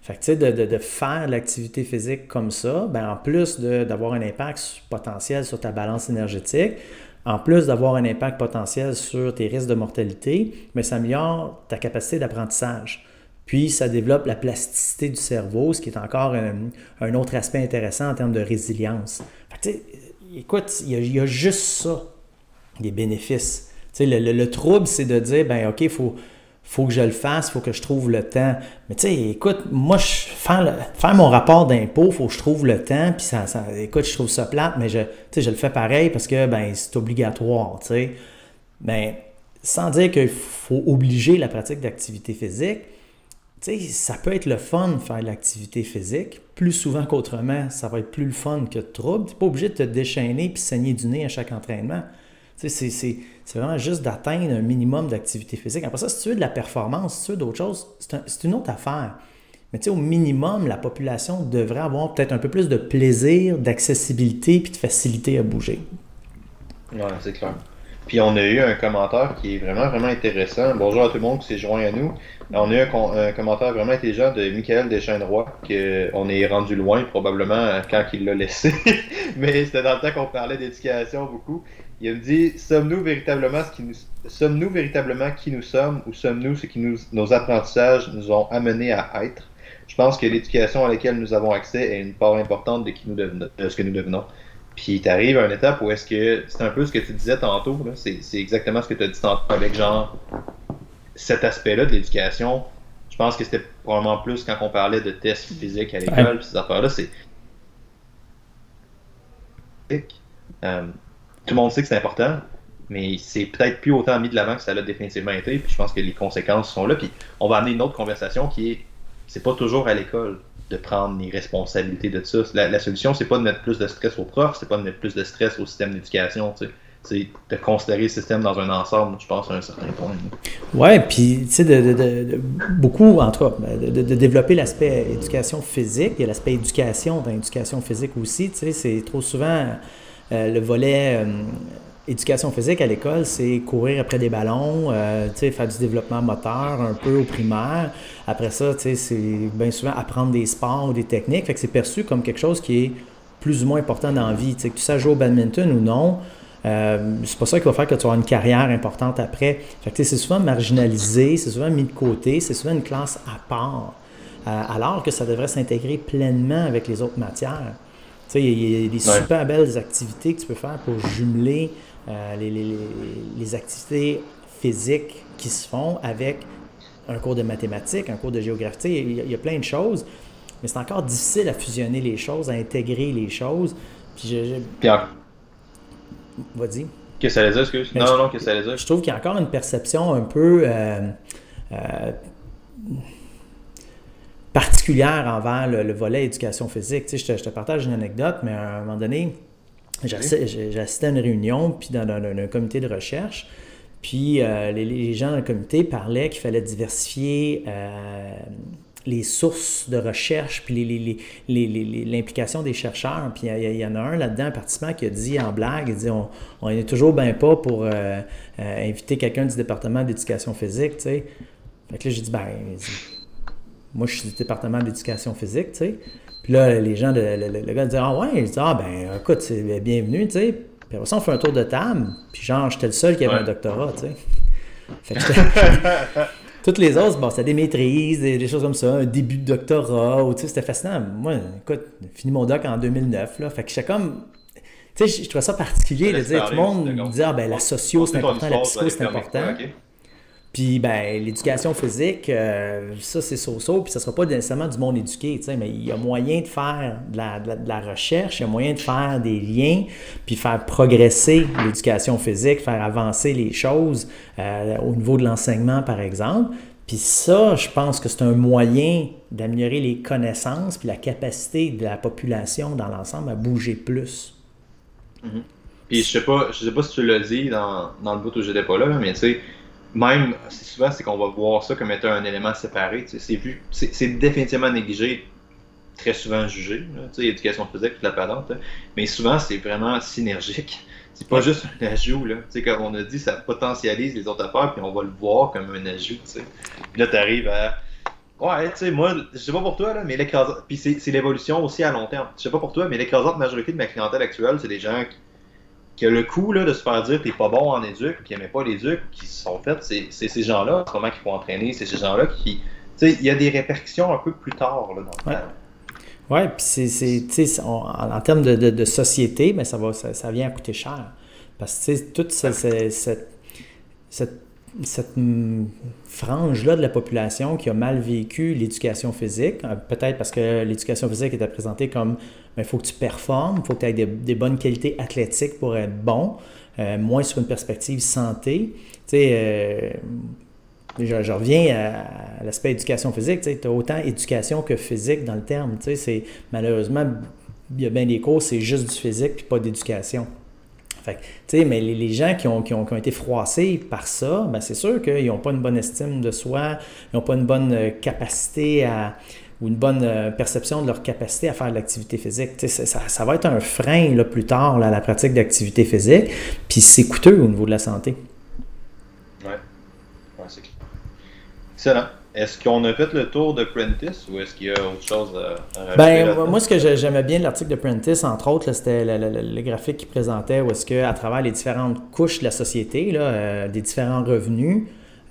Fait que, tu sais, de, de, faire l'activité physique comme ça, ben, en plus d'avoir un impact potentiel sur ta balance énergétique, en plus d'avoir un impact potentiel sur tes risques de mortalité, mais ça améliore ta capacité d'apprentissage. Puis, ça développe la plasticité du cerveau, ce qui est encore un, autre aspect intéressant en termes de résilience. Fait que, écoute, il y, a, juste ça, des bénéfices. Le, le, le, trouble, c'est de dire, ben OK, il faut, faut que je le fasse, faut que je trouve le temps. Mais tu sais, écoute, moi, je, faire, faire mon rapport d'impôt, faut que je trouve le temps, puis ça, écoute, je trouve ça plate, mais je, je le fais pareil parce que ben, c'est obligatoire, tu sais. Mais sans dire qu'il faut obliger la pratique d'activité physique, tu sais, ça peut être le fun de faire de l'activité physique. Plus souvent qu'autrement, ça va être plus le fun que de trouble. Tu n'es pas obligé de te déchaîner puis saigner du nez à chaque entraînement. C'est vraiment juste d'atteindre un minimum d'activité physique. Après ça, si tu veux de la performance, si tu veux d'autres choses, c'est une autre affaire. Mais tu sais, au minimum, la population devrait avoir peut-être un peu plus de plaisir, d'accessibilité puis de facilité à bouger. Oui, c'est clair. Puis on a eu un commentaire qui est vraiment, vraiment intéressant. Bonjour à tout le monde qui s'est joint à nous. On a eu un, commentaire vraiment intelligent de Michael Deschênes-Roy, qu'on est rendu loin probablement quand il l'a laissé. Mais c'était dans le temps qu'on parlait d'éducation beaucoup. Il me dit Sommes-nous véritablement, ce qui nous... sommes-nous véritablement qui nous sommes ou sommes-nous ce qui nous... nos apprentissages nous ont amenés à être? Je pense que l'éducation à laquelle nous avons accès est une part importante de, qui nous devenons, de ce que nous devenons. Puis tu arrives à une étape où est-ce que c'est un peu ce que tu disais tantôt, c'est, exactement ce que tu as dit tantôt avec genre cet aspect-là de l'éducation. Je pense que c'était probablement plus quand on parlait de tests physiques à l'école, ces affaires-là, c'est. Euh, tout le monde sait que c'est important, mais c'est peut-être plus autant mis de l'avant que ça l'a définitivement été. Puis je pense que les conséquences sont là. Puis on va amener une autre conversation qui est c'est pas toujours à l'école. de prendre les responsabilités de ça. La, la solution, c'est pas de mettre plus de stress aux profs, c'est pas de mettre plus de stress au système d'éducation. C'est de considérer le système dans un ensemble, je pense, à un certain point. Oui, puis, tu sais, de, beaucoup, en tout ben, de, développer l'aspect éducation physique. Il y a l'aspect éducation dans l'éducation physique aussi. Tu sais, c'est trop souvent le volet euh, éducation physique à l'école, c'est courir après des ballons, euh, faire du développement moteur un peu au primaire. Après ça, c'est bien souvent apprendre des sports ou des techniques. Fait que c'est perçu comme quelque chose qui est plus ou moins important dans la vie. que tu saches jouer au badminton ou non, euh, c'est pas ça qui va faire que tu auras une carrière importante après. Fait que c'est souvent marginalisé, c'est souvent mis de côté, c'est souvent une classe à part, euh, alors que ça devrait s'intégrer pleinement avec les autres matières. Il y, a des super belles activités que tu peux faire pour jumeler euh, les, activités physiques qui se font avec un cours de mathématiques, un cours de géographie. Il y, a, plein de choses, mais c'est encore difficile à fusionner les choses, à intégrer les choses. Puis je, Vas-y. Qu'est-ce que ça les a, excuse? Non, non, qu'est-ce que ça les a? Je trouve qu'il y a encore une perception un peu euh, euh, particulière envers le, volet éducation physique. Tu sais, je, te, partage une anecdote, mais à un moment donné, j'ai assisté à une réunion, puis dans, un comité de recherche, puis euh, les, gens dans le comité parlaient qu'il fallait diversifier euh, les sources de recherche, puis l'implication des chercheurs. Puis il y, en a un là-dedans, un participant, qui a dit en blague, il dit on, on est toujours bien pas pour euh, inviter quelqu'un du département d'éducation physique, tu sais. Fait que là, j'ai dit, ben, moi, je suis du département d'éducation physique, tu sais. Puis là, les gens, le, le, gars dit Ah ouais, il dit Ah ben écoute, c'est bienvenu, tu sais. Puis après ça, on fait un tour de table. Puis genre, j'étais le seul qui avait un doctorat, tu sais. Fait que Toutes les autres, bon, c'était des maîtrises, des, choses comme ça, un début de doctorat, ou tu sais, c'était fascinant. Moi, écoute, j'ai fini mon doc en 2009, là. Fait que j'étais comme. Tu sais, je, trouvais ça particulier de dire, tout le monde me disait, ah ben la socio, c'est important, la psycho, c'est important. Puis, ben, l'éducation physique, euh, ça, c'est so-so, puis ça sera pas nécessairement du monde éduqué, tu sais, mais il y a moyen de faire de la, recherche, il y a moyen de faire des liens, puis faire progresser l'éducation physique, faire avancer les choses euh, au niveau de l'enseignement, par exemple. Puis ça, je pense que c'est un moyen d'améliorer les connaissances puis la capacité de la population dans l'ensemble à bouger plus. Mm-hmm. Puis je sais pas, je sais pas si tu l'as dit dans, dans le bout où j'étais pas là, mais tu sais, même, souvent, c'est qu'on va voir ça comme étant un élément séparé. C'est vu, c'est définitivement négligé, très souvent jugé, sais, éducation physique, toute la patente. Mais souvent, c'est vraiment synergique. C'est pas juste un ajout. Là. comme on a dit, ça potentialise les autres affaires, puis on va le voir comme un ajout. T'sais. Puis là, tu arrives à. Ouais, tu sais, moi, je sais pas pour toi, là, mais l'écrasante. Puis c'est l'évolution aussi à long terme. Je sais pas pour toi, mais l'écrasante majorité de ma clientèle actuelle, c'est des gens qui que le coup là, de se faire dire t'es pas bon en éduc, qui n'aimaient pas l'éduc, qui sont faits, c'est ces gens-là, comment qu'il faut entraîner, c'est ces gens-là qui. Tu sais, il y a des répercussions un peu plus tard là, dans le ouais. Oui, puis c'est, en, en, termes de, de, société, mais ça, va, ça, ça, vient à coûter cher. Parce que toute cette, cette cette frange-là de la population qui a mal vécu l'éducation physique, euh, peut-être parce que l'éducation physique était présentée comme il faut que tu performes, il faut que tu aies des, bonnes qualités athlétiques pour être bon, euh, moins sur une perspective santé. Tu sais, euh, je, reviens à, l'aspect éducation physique. Tu as autant éducation que physique dans le terme. Sais, malheureusement, il y a bien des cours, c'est juste du physique puis pas d'éducation. Fait mais les, gens qui ont, qui, ont, été froissés par ça, ben c'est sûr qu'ils n'ont pas une bonne estime de soi, ils n'ont pas une bonne euh, capacité à, ou une bonne euh, perception de leur capacité à faire de l'activité physique. Ça, ça, va être un frein là, plus tard à la pratique d'activité physique, puis c'est coûteux au niveau de la santé. Oui, ouais, c'est clair. Excellent. Est-ce qu'on a fait le tour de Prentice ou est-ce qu'il y a autre chose à, Ben, moi, ce que j'aimais bien de l'article de Prentice, entre autres, c'était le, graphique qu'il présentait où est-ce qu'à travers les différentes couches de la société, là, euh, des différents revenus,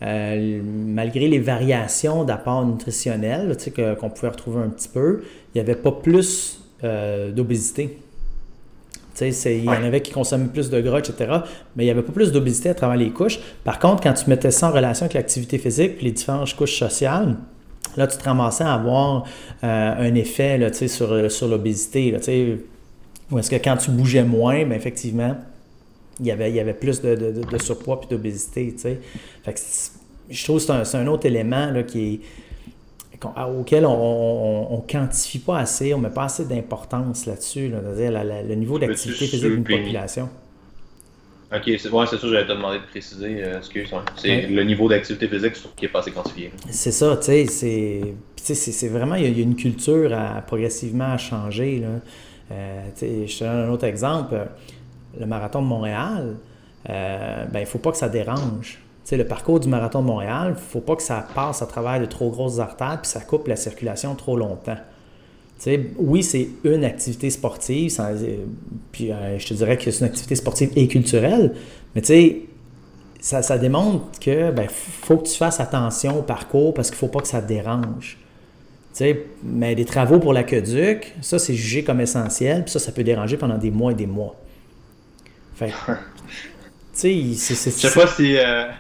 euh, malgré les variations d'apport nutritionnel qu'on pouvait retrouver un petit peu, il n'y avait pas plus euh, d'obésité. Il y en avait qui consommaient plus de gras, etc. Mais il n'y avait pas plus d'obésité à travers les couches. Par contre, quand tu mettais ça en relation avec l'activité physique et les différentes couches sociales, là, tu te ramassais à avoir euh, un effet là, sur, sur l'obésité. Ou est-ce que quand tu bougeais moins, bien, effectivement, il y avait, il y avait plus de, de, surpoids et d'obésité. je trouve que c'est un, un, autre élément là, qui est auquel on ne quantifie pas assez, on ne met pas assez d'importance là-dessus, c'est-à-dire le niveau d'activité physique d'une population. Ok, c'est ouais, ça, j'allais te demander de préciser. Euh, excuse, c'est le niveau d'activité physique qui est pas assez quantifié. C'est ça, tu sais, c'est vraiment, il y, a une culture à, progressivement à changer. Là. Euh, je te donne un autre exemple. Le marathon de Montréal, euh, ben, il ne faut pas que ça dérange. Sais, le parcours du marathon de Montréal, il ne faut pas que ça passe à travers de trop grosses artères puis ça coupe la circulation trop longtemps oui, c'est une activité sportive, puis euh, je te dirais que c'est une activité sportive et culturelle, mais tu sais, ça, ça, démontre que ben, faut que tu fasses attention au parcours parce qu'il ne faut pas que ça te dérange. mais des travaux pour l'aqueduc, ça, c'est jugé comme essentiel, puis ça, ça peut déranger pendant des mois et des mois. Fait tu sais, c'est... Je sais pas si... Euh,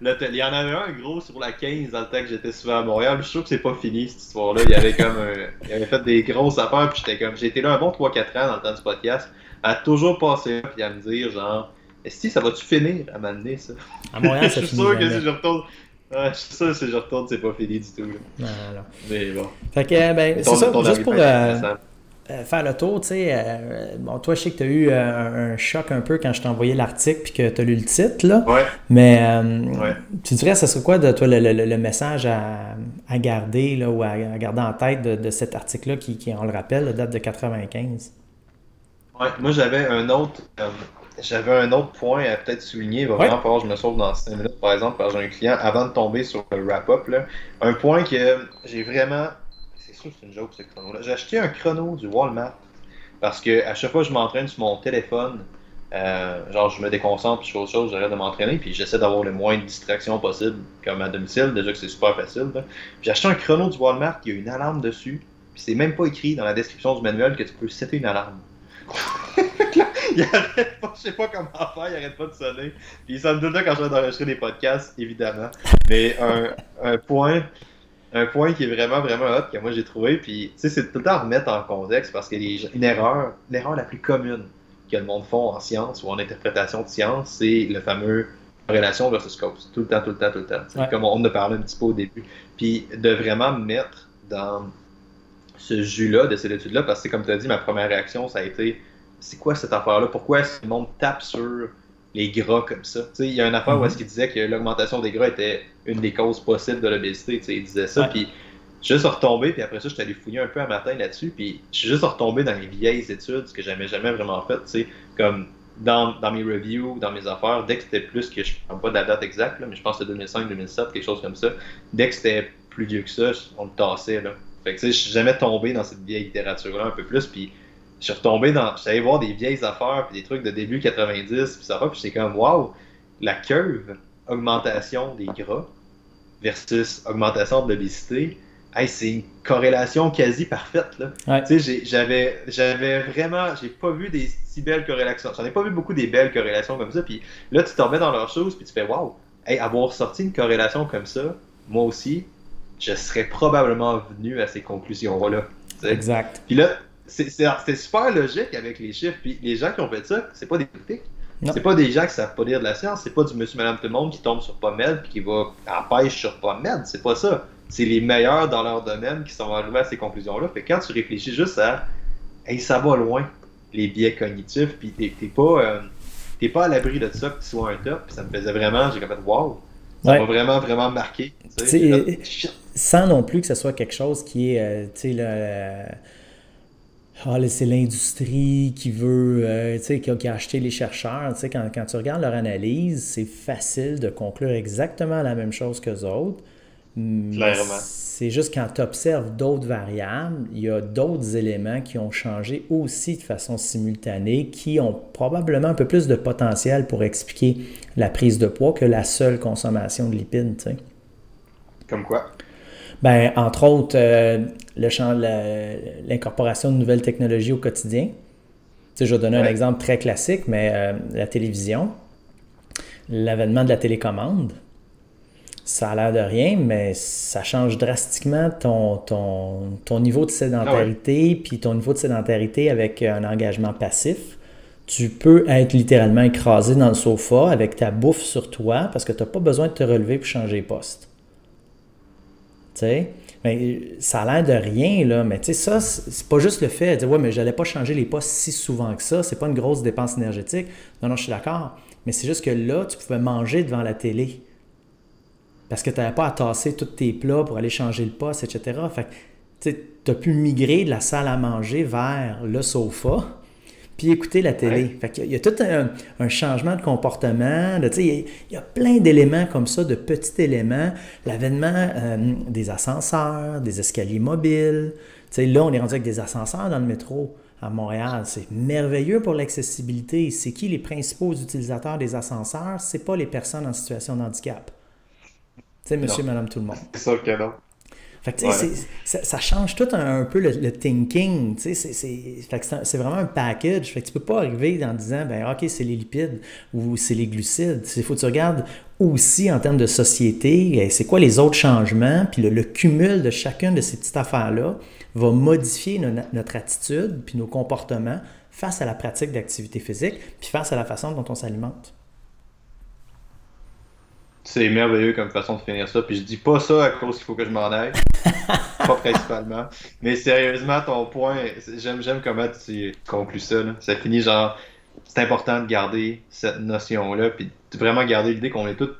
il y en avait un gros sur la 15 dans le temps que j'étais souvent à Montréal. Je suis sûr que c'est pas fini cette histoire-là. Il y avait comme il avait fait des grosses affaires, puis j'étais comme. Été là un bon 3-4 ans dans le temps du podcast, à toujours passer là, puis à me dire genre Est-ce que ça va-tu finir à m'amener ça? À Montréal, ça Je suis sûr que si je retourne. Ouais, je suis sûr que si je retourne, c'est pas fini du tout. Là. Non, non. Mais bon. Fait que, ben, c'est ça, juste pour. Euh, faire le tour, tu sais, euh, bon, toi, je sais que tu as eu euh, un choc un peu quand je t'ai envoyé l'article puis que tu as lu le titre, là. Ouais. Mais tu dirais, ça serait quoi de toi le, message à, garder, là, ou à, garder en tête de, cet article-là qui, qui, on le rappelle, date de 95? Ouais, moi, j'avais un autre. j'avais un autre point à peut-être souligner. Il va vraiment falloir que je me sauve dans 5 minutes, par exemple, parce que j'ai un client, avant de tomber sur le wrap-up. Un point que j'ai vraiment c'est une joke ce chrono-là. J'ai acheté un chrono du Walmart parce que à chaque fois que je m'entraîne sur mon téléphone, euh, genre je me déconcentre puis je fais autre chose, j'arrête de m'entraîner puis j'essaie d'avoir le moins de distractions possible comme à domicile, déjà que c'est super facile. J'ai acheté un chrono du Walmart qui a une alarme dessus, puis c'est même pas écrit dans la description du manuel que tu peux setter une alarme. il arrête pas, je sais pas comment faire, il arrête pas de sonner. Puis sonne tout le temps quand je vais d'enregistrer des podcasts, évidemment. Mais un, un point, un point qui est vraiment, vraiment hot que moi j'ai trouvé. Puis, tu sais, c'est tout le temps à remettre en contexte parce que une erreur, l'erreur la plus commune que le monde font en science ou en interprétation de science, c'est le fameux relation versus cause. Tout le temps, tout le temps, tout le temps. Comme on en a parlé un petit peu au début. Puis, de vraiment me mettre dans ce jus-là, de cette étude-là, parce que, comme tu as dit, ma première réaction, ça a été c'est quoi cette affaire-là? Pourquoi est-ce que le monde tape sur les gras comme ça? Il y a une affaire où est-ce mm-hmm. qu'il disait que l'augmentation des gras était une des causes possibles de l'obésité. Il disait ça, puis je suis juste retombé, puis après ça, je suis allé fouiller un peu un matin là-dessus, puis je suis juste retombé dans les vieilles études, ce que j'avais jamais vraiment fait, comme dans, dans, mes reviews, dans mes affaires, dès que c'était plus que je ne sais pas de la date exacte, mais je pense que c'était 2005, 2007, quelque chose comme ça, dès que c'était plus vieux que ça, on le tassait. Là. Fait que, je suis jamais tombé dans cette vieille littérature-là un peu plus, puis je suis retombé dans. J'allais voir des vieilles affaires, puis des trucs de début 90, puis ça va, puis j'étais comme, waouh, la curve, augmentation des gras versus augmentation de l'obésité, hey, c'est une corrélation quasi parfaite. Là. Tu sais, j'avais, j'avais vraiment, j'ai pas vu des si belles corrélations. J'en ai pas vu beaucoup des belles corrélations comme ça, puis là, tu t'en mets dans leurs choses, puis tu fais, waouh, hey, avoir sorti une corrélation comme ça, moi aussi, je serais probablement venu à ces conclusions-là. Exact. Puis là, c'était super logique avec les chiffres. Puis les gens qui ont fait ça, c'est pas des critiques. C'est pas des gens qui savent pas lire de la science. C'est pas du monsieur, madame, tout le monde qui tombe sur PubMed puis qui va en pêche sur PubMed. C'est pas ça. C'est les meilleurs dans leur domaine qui sont arrivés à ces conclusions-là. Fait quand tu réfléchis juste à, hey, ça va loin, les biais cognitifs, puis t'es pas, euh, pas à l'abri de ça que tu sois un top. Ça me faisait vraiment, j'ai comme fait, wow. Ça m'a vraiment, vraiment marqué. sans non plus que ce soit quelque chose qui est, euh, tu sais, ah, c'est l'industrie qui veut, euh, tu sais, qui a, acheté les chercheurs. Tu sais, quand, quand tu regardes leur analyse, c'est facile de conclure exactement la même chose qu'eux autres. Clairement. C'est juste quand tu observes d'autres variables, il y a d'autres éléments qui ont changé aussi de façon simultanée, qui ont probablement un peu plus de potentiel pour expliquer la prise de poids que la seule consommation de lipides. Tu sais. Comme quoi? Ben, entre autres, euh, l'incorporation de nouvelles technologies au quotidien. je vais donner un exemple très classique, mais euh, la télévision, l'avènement de la télécommande, ça a l'air de rien, mais ça change drastiquement ton, ton, ton niveau de sédentarité, ah puis ton niveau de sédentarité avec un engagement passif. Tu peux être littéralement écrasé dans le sofa avec ta bouffe sur toi parce que tu n'as pas besoin de te relever pour changer poste. Mais ça a l'air de rien, là. Mais tu sais, ça, c'est pas juste le fait de dire, ouais, mais j'allais pas changer les postes si souvent que ça. C'est pas une grosse dépense énergétique. Non, non, je suis d'accord. Mais c'est juste que là, tu pouvais manger devant la télé. Parce que tu n'avais pas à tasser tous tes plats pour aller changer le poste, etc. Fait tu as pu migrer de la salle à manger vers le sofa puis écouter la télé. Fait il y a tout un, changement de comportement. il, y a, plein d'éléments comme ça, de petits éléments. L'avènement euh, des ascenseurs, des escaliers mobiles. là, on est rendu avec des ascenseurs dans le métro à Montréal. C'est merveilleux pour l'accessibilité. C'est qui les principaux utilisateurs des ascenseurs? C'est pas les personnes en situation de handicap. Tu sais, monsieur, madame, tout le monde. C'est ça le cadeau. Fait que, ça, ça, change tout un, peu le, thinking. C'est vraiment un package. Fait que tu peux pas arriver en disant, ben OK, c'est les lipides ou c'est les glucides. Il faut que tu regardes aussi en termes de société, c'est quoi les autres changements, puis le, cumul de chacune de ces petites affaires-là va modifier notre attitude puis nos comportements face à la pratique d'activité physique, puis face à la façon dont on s'alimente. C'est merveilleux comme façon de finir ça. Puis je dis pas ça à cause qu'il faut que je m'en aille. pas principalement. Mais sérieusement, ton point, j'aime, j'aime comment tu conclus ça. Ça finit genre, c'est important de garder cette notion-là. Puis de vraiment garder l'idée qu'on est tous.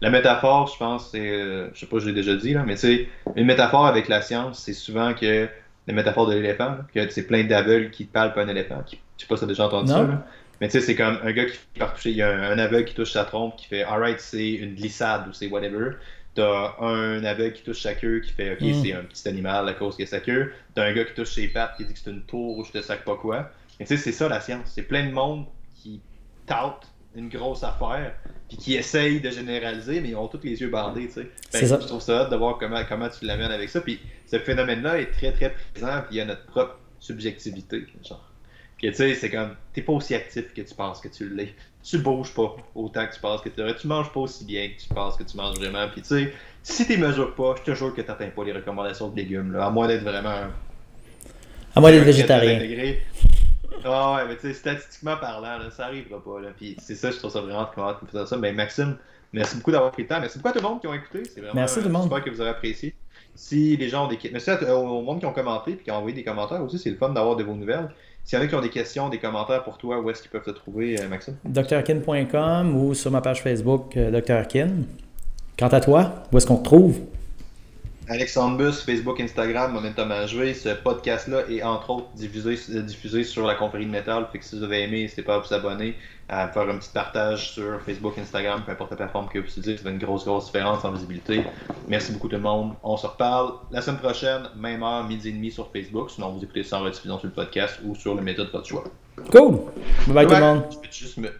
La métaphore, je pense, c'est. Euh, je sais pas, je l'ai déjà dit, là, mais tu sais, une métaphore avec la science, c'est souvent que. La métaphore de l'éléphant, que c'est plein d'aveugles qui parlent pas un éléphant. je sais pas si tu as déjà entendu ça. Là. Mais tu sais, c'est comme un gars qui part toucher, il y a un, aveugle qui touche sa trompe qui fait alright, c'est une glissade ou c'est whatever. T'as un aveugle qui touche sa queue qui fait ok, mm. c'est un petit animal à cause a sa queue. T'as un gars qui touche ses pattes qui dit que c'est une tour ou je te sac pas quoi. Mais tu sais, c'est ça la science. C'est plein de monde qui tente une grosse affaire puis qui essaye de généraliser, mais ils ont tous les yeux bandés, tu sais. Ben, je trouve ça hâte de voir comment, comment tu l'amènes avec ça. Puis ce phénomène-là est très très présent, puis il y a notre propre subjectivité. Genre. Puis tu sais, c'est comme, t'es pas aussi actif que tu penses que tu l'es. Tu bouges pas autant que tu penses que tu Tu manges pas aussi bien que tu penses que tu manges vraiment. Puis tu sais, si tu mesures pas, je te jure que t'atteins pas les recommandations de légumes, là, à moins d'être vraiment. À moins d'être végétarien. Ah ouais, mais tu sais, statistiquement parlant, là, ça arrivera pas. Là. Puis c'est ça, je trouve ça vraiment comment tu faire ça. Mais Maxime, merci beaucoup d'avoir pris le temps. Merci beaucoup à tout le monde qui ont écouté. C'est vraiment merci tout le monde. J'espère que vous avez apprécié. Si les gens ont des Merci au monde qui ont commenté et qui ont envoyé des commentaires aussi, c'est le fun d'avoir de vos nouvelles. S'il y en a qui ont des questions, des commentaires pour toi, où est-ce qu'ils peuvent te trouver, euh, Maxime? drkin.com ou sur ma page Facebook, euh, Dr. Quant à toi, où est-ce qu'on te trouve? Alexandre Bus, Facebook, Instagram, Momentum jouer. Ce podcast-là est entre autres diffusé, euh, diffusé sur la confrérie de métal. Fait que si vous avez aimé, n'hésitez pas à vous abonner, à faire un petit partage sur Facebook, Instagram, peu importe la plateforme que vous utilisez. Ça fait une grosse, grosse différence en visibilité. Merci beaucoup tout le monde. On se reparle la semaine prochaine, même heure, midi et demi sur Facebook. Sinon, vous écoutez en rediffusion sur le podcast ou sur le méthode de votre choix. Cool! Bye bye, tout le monde!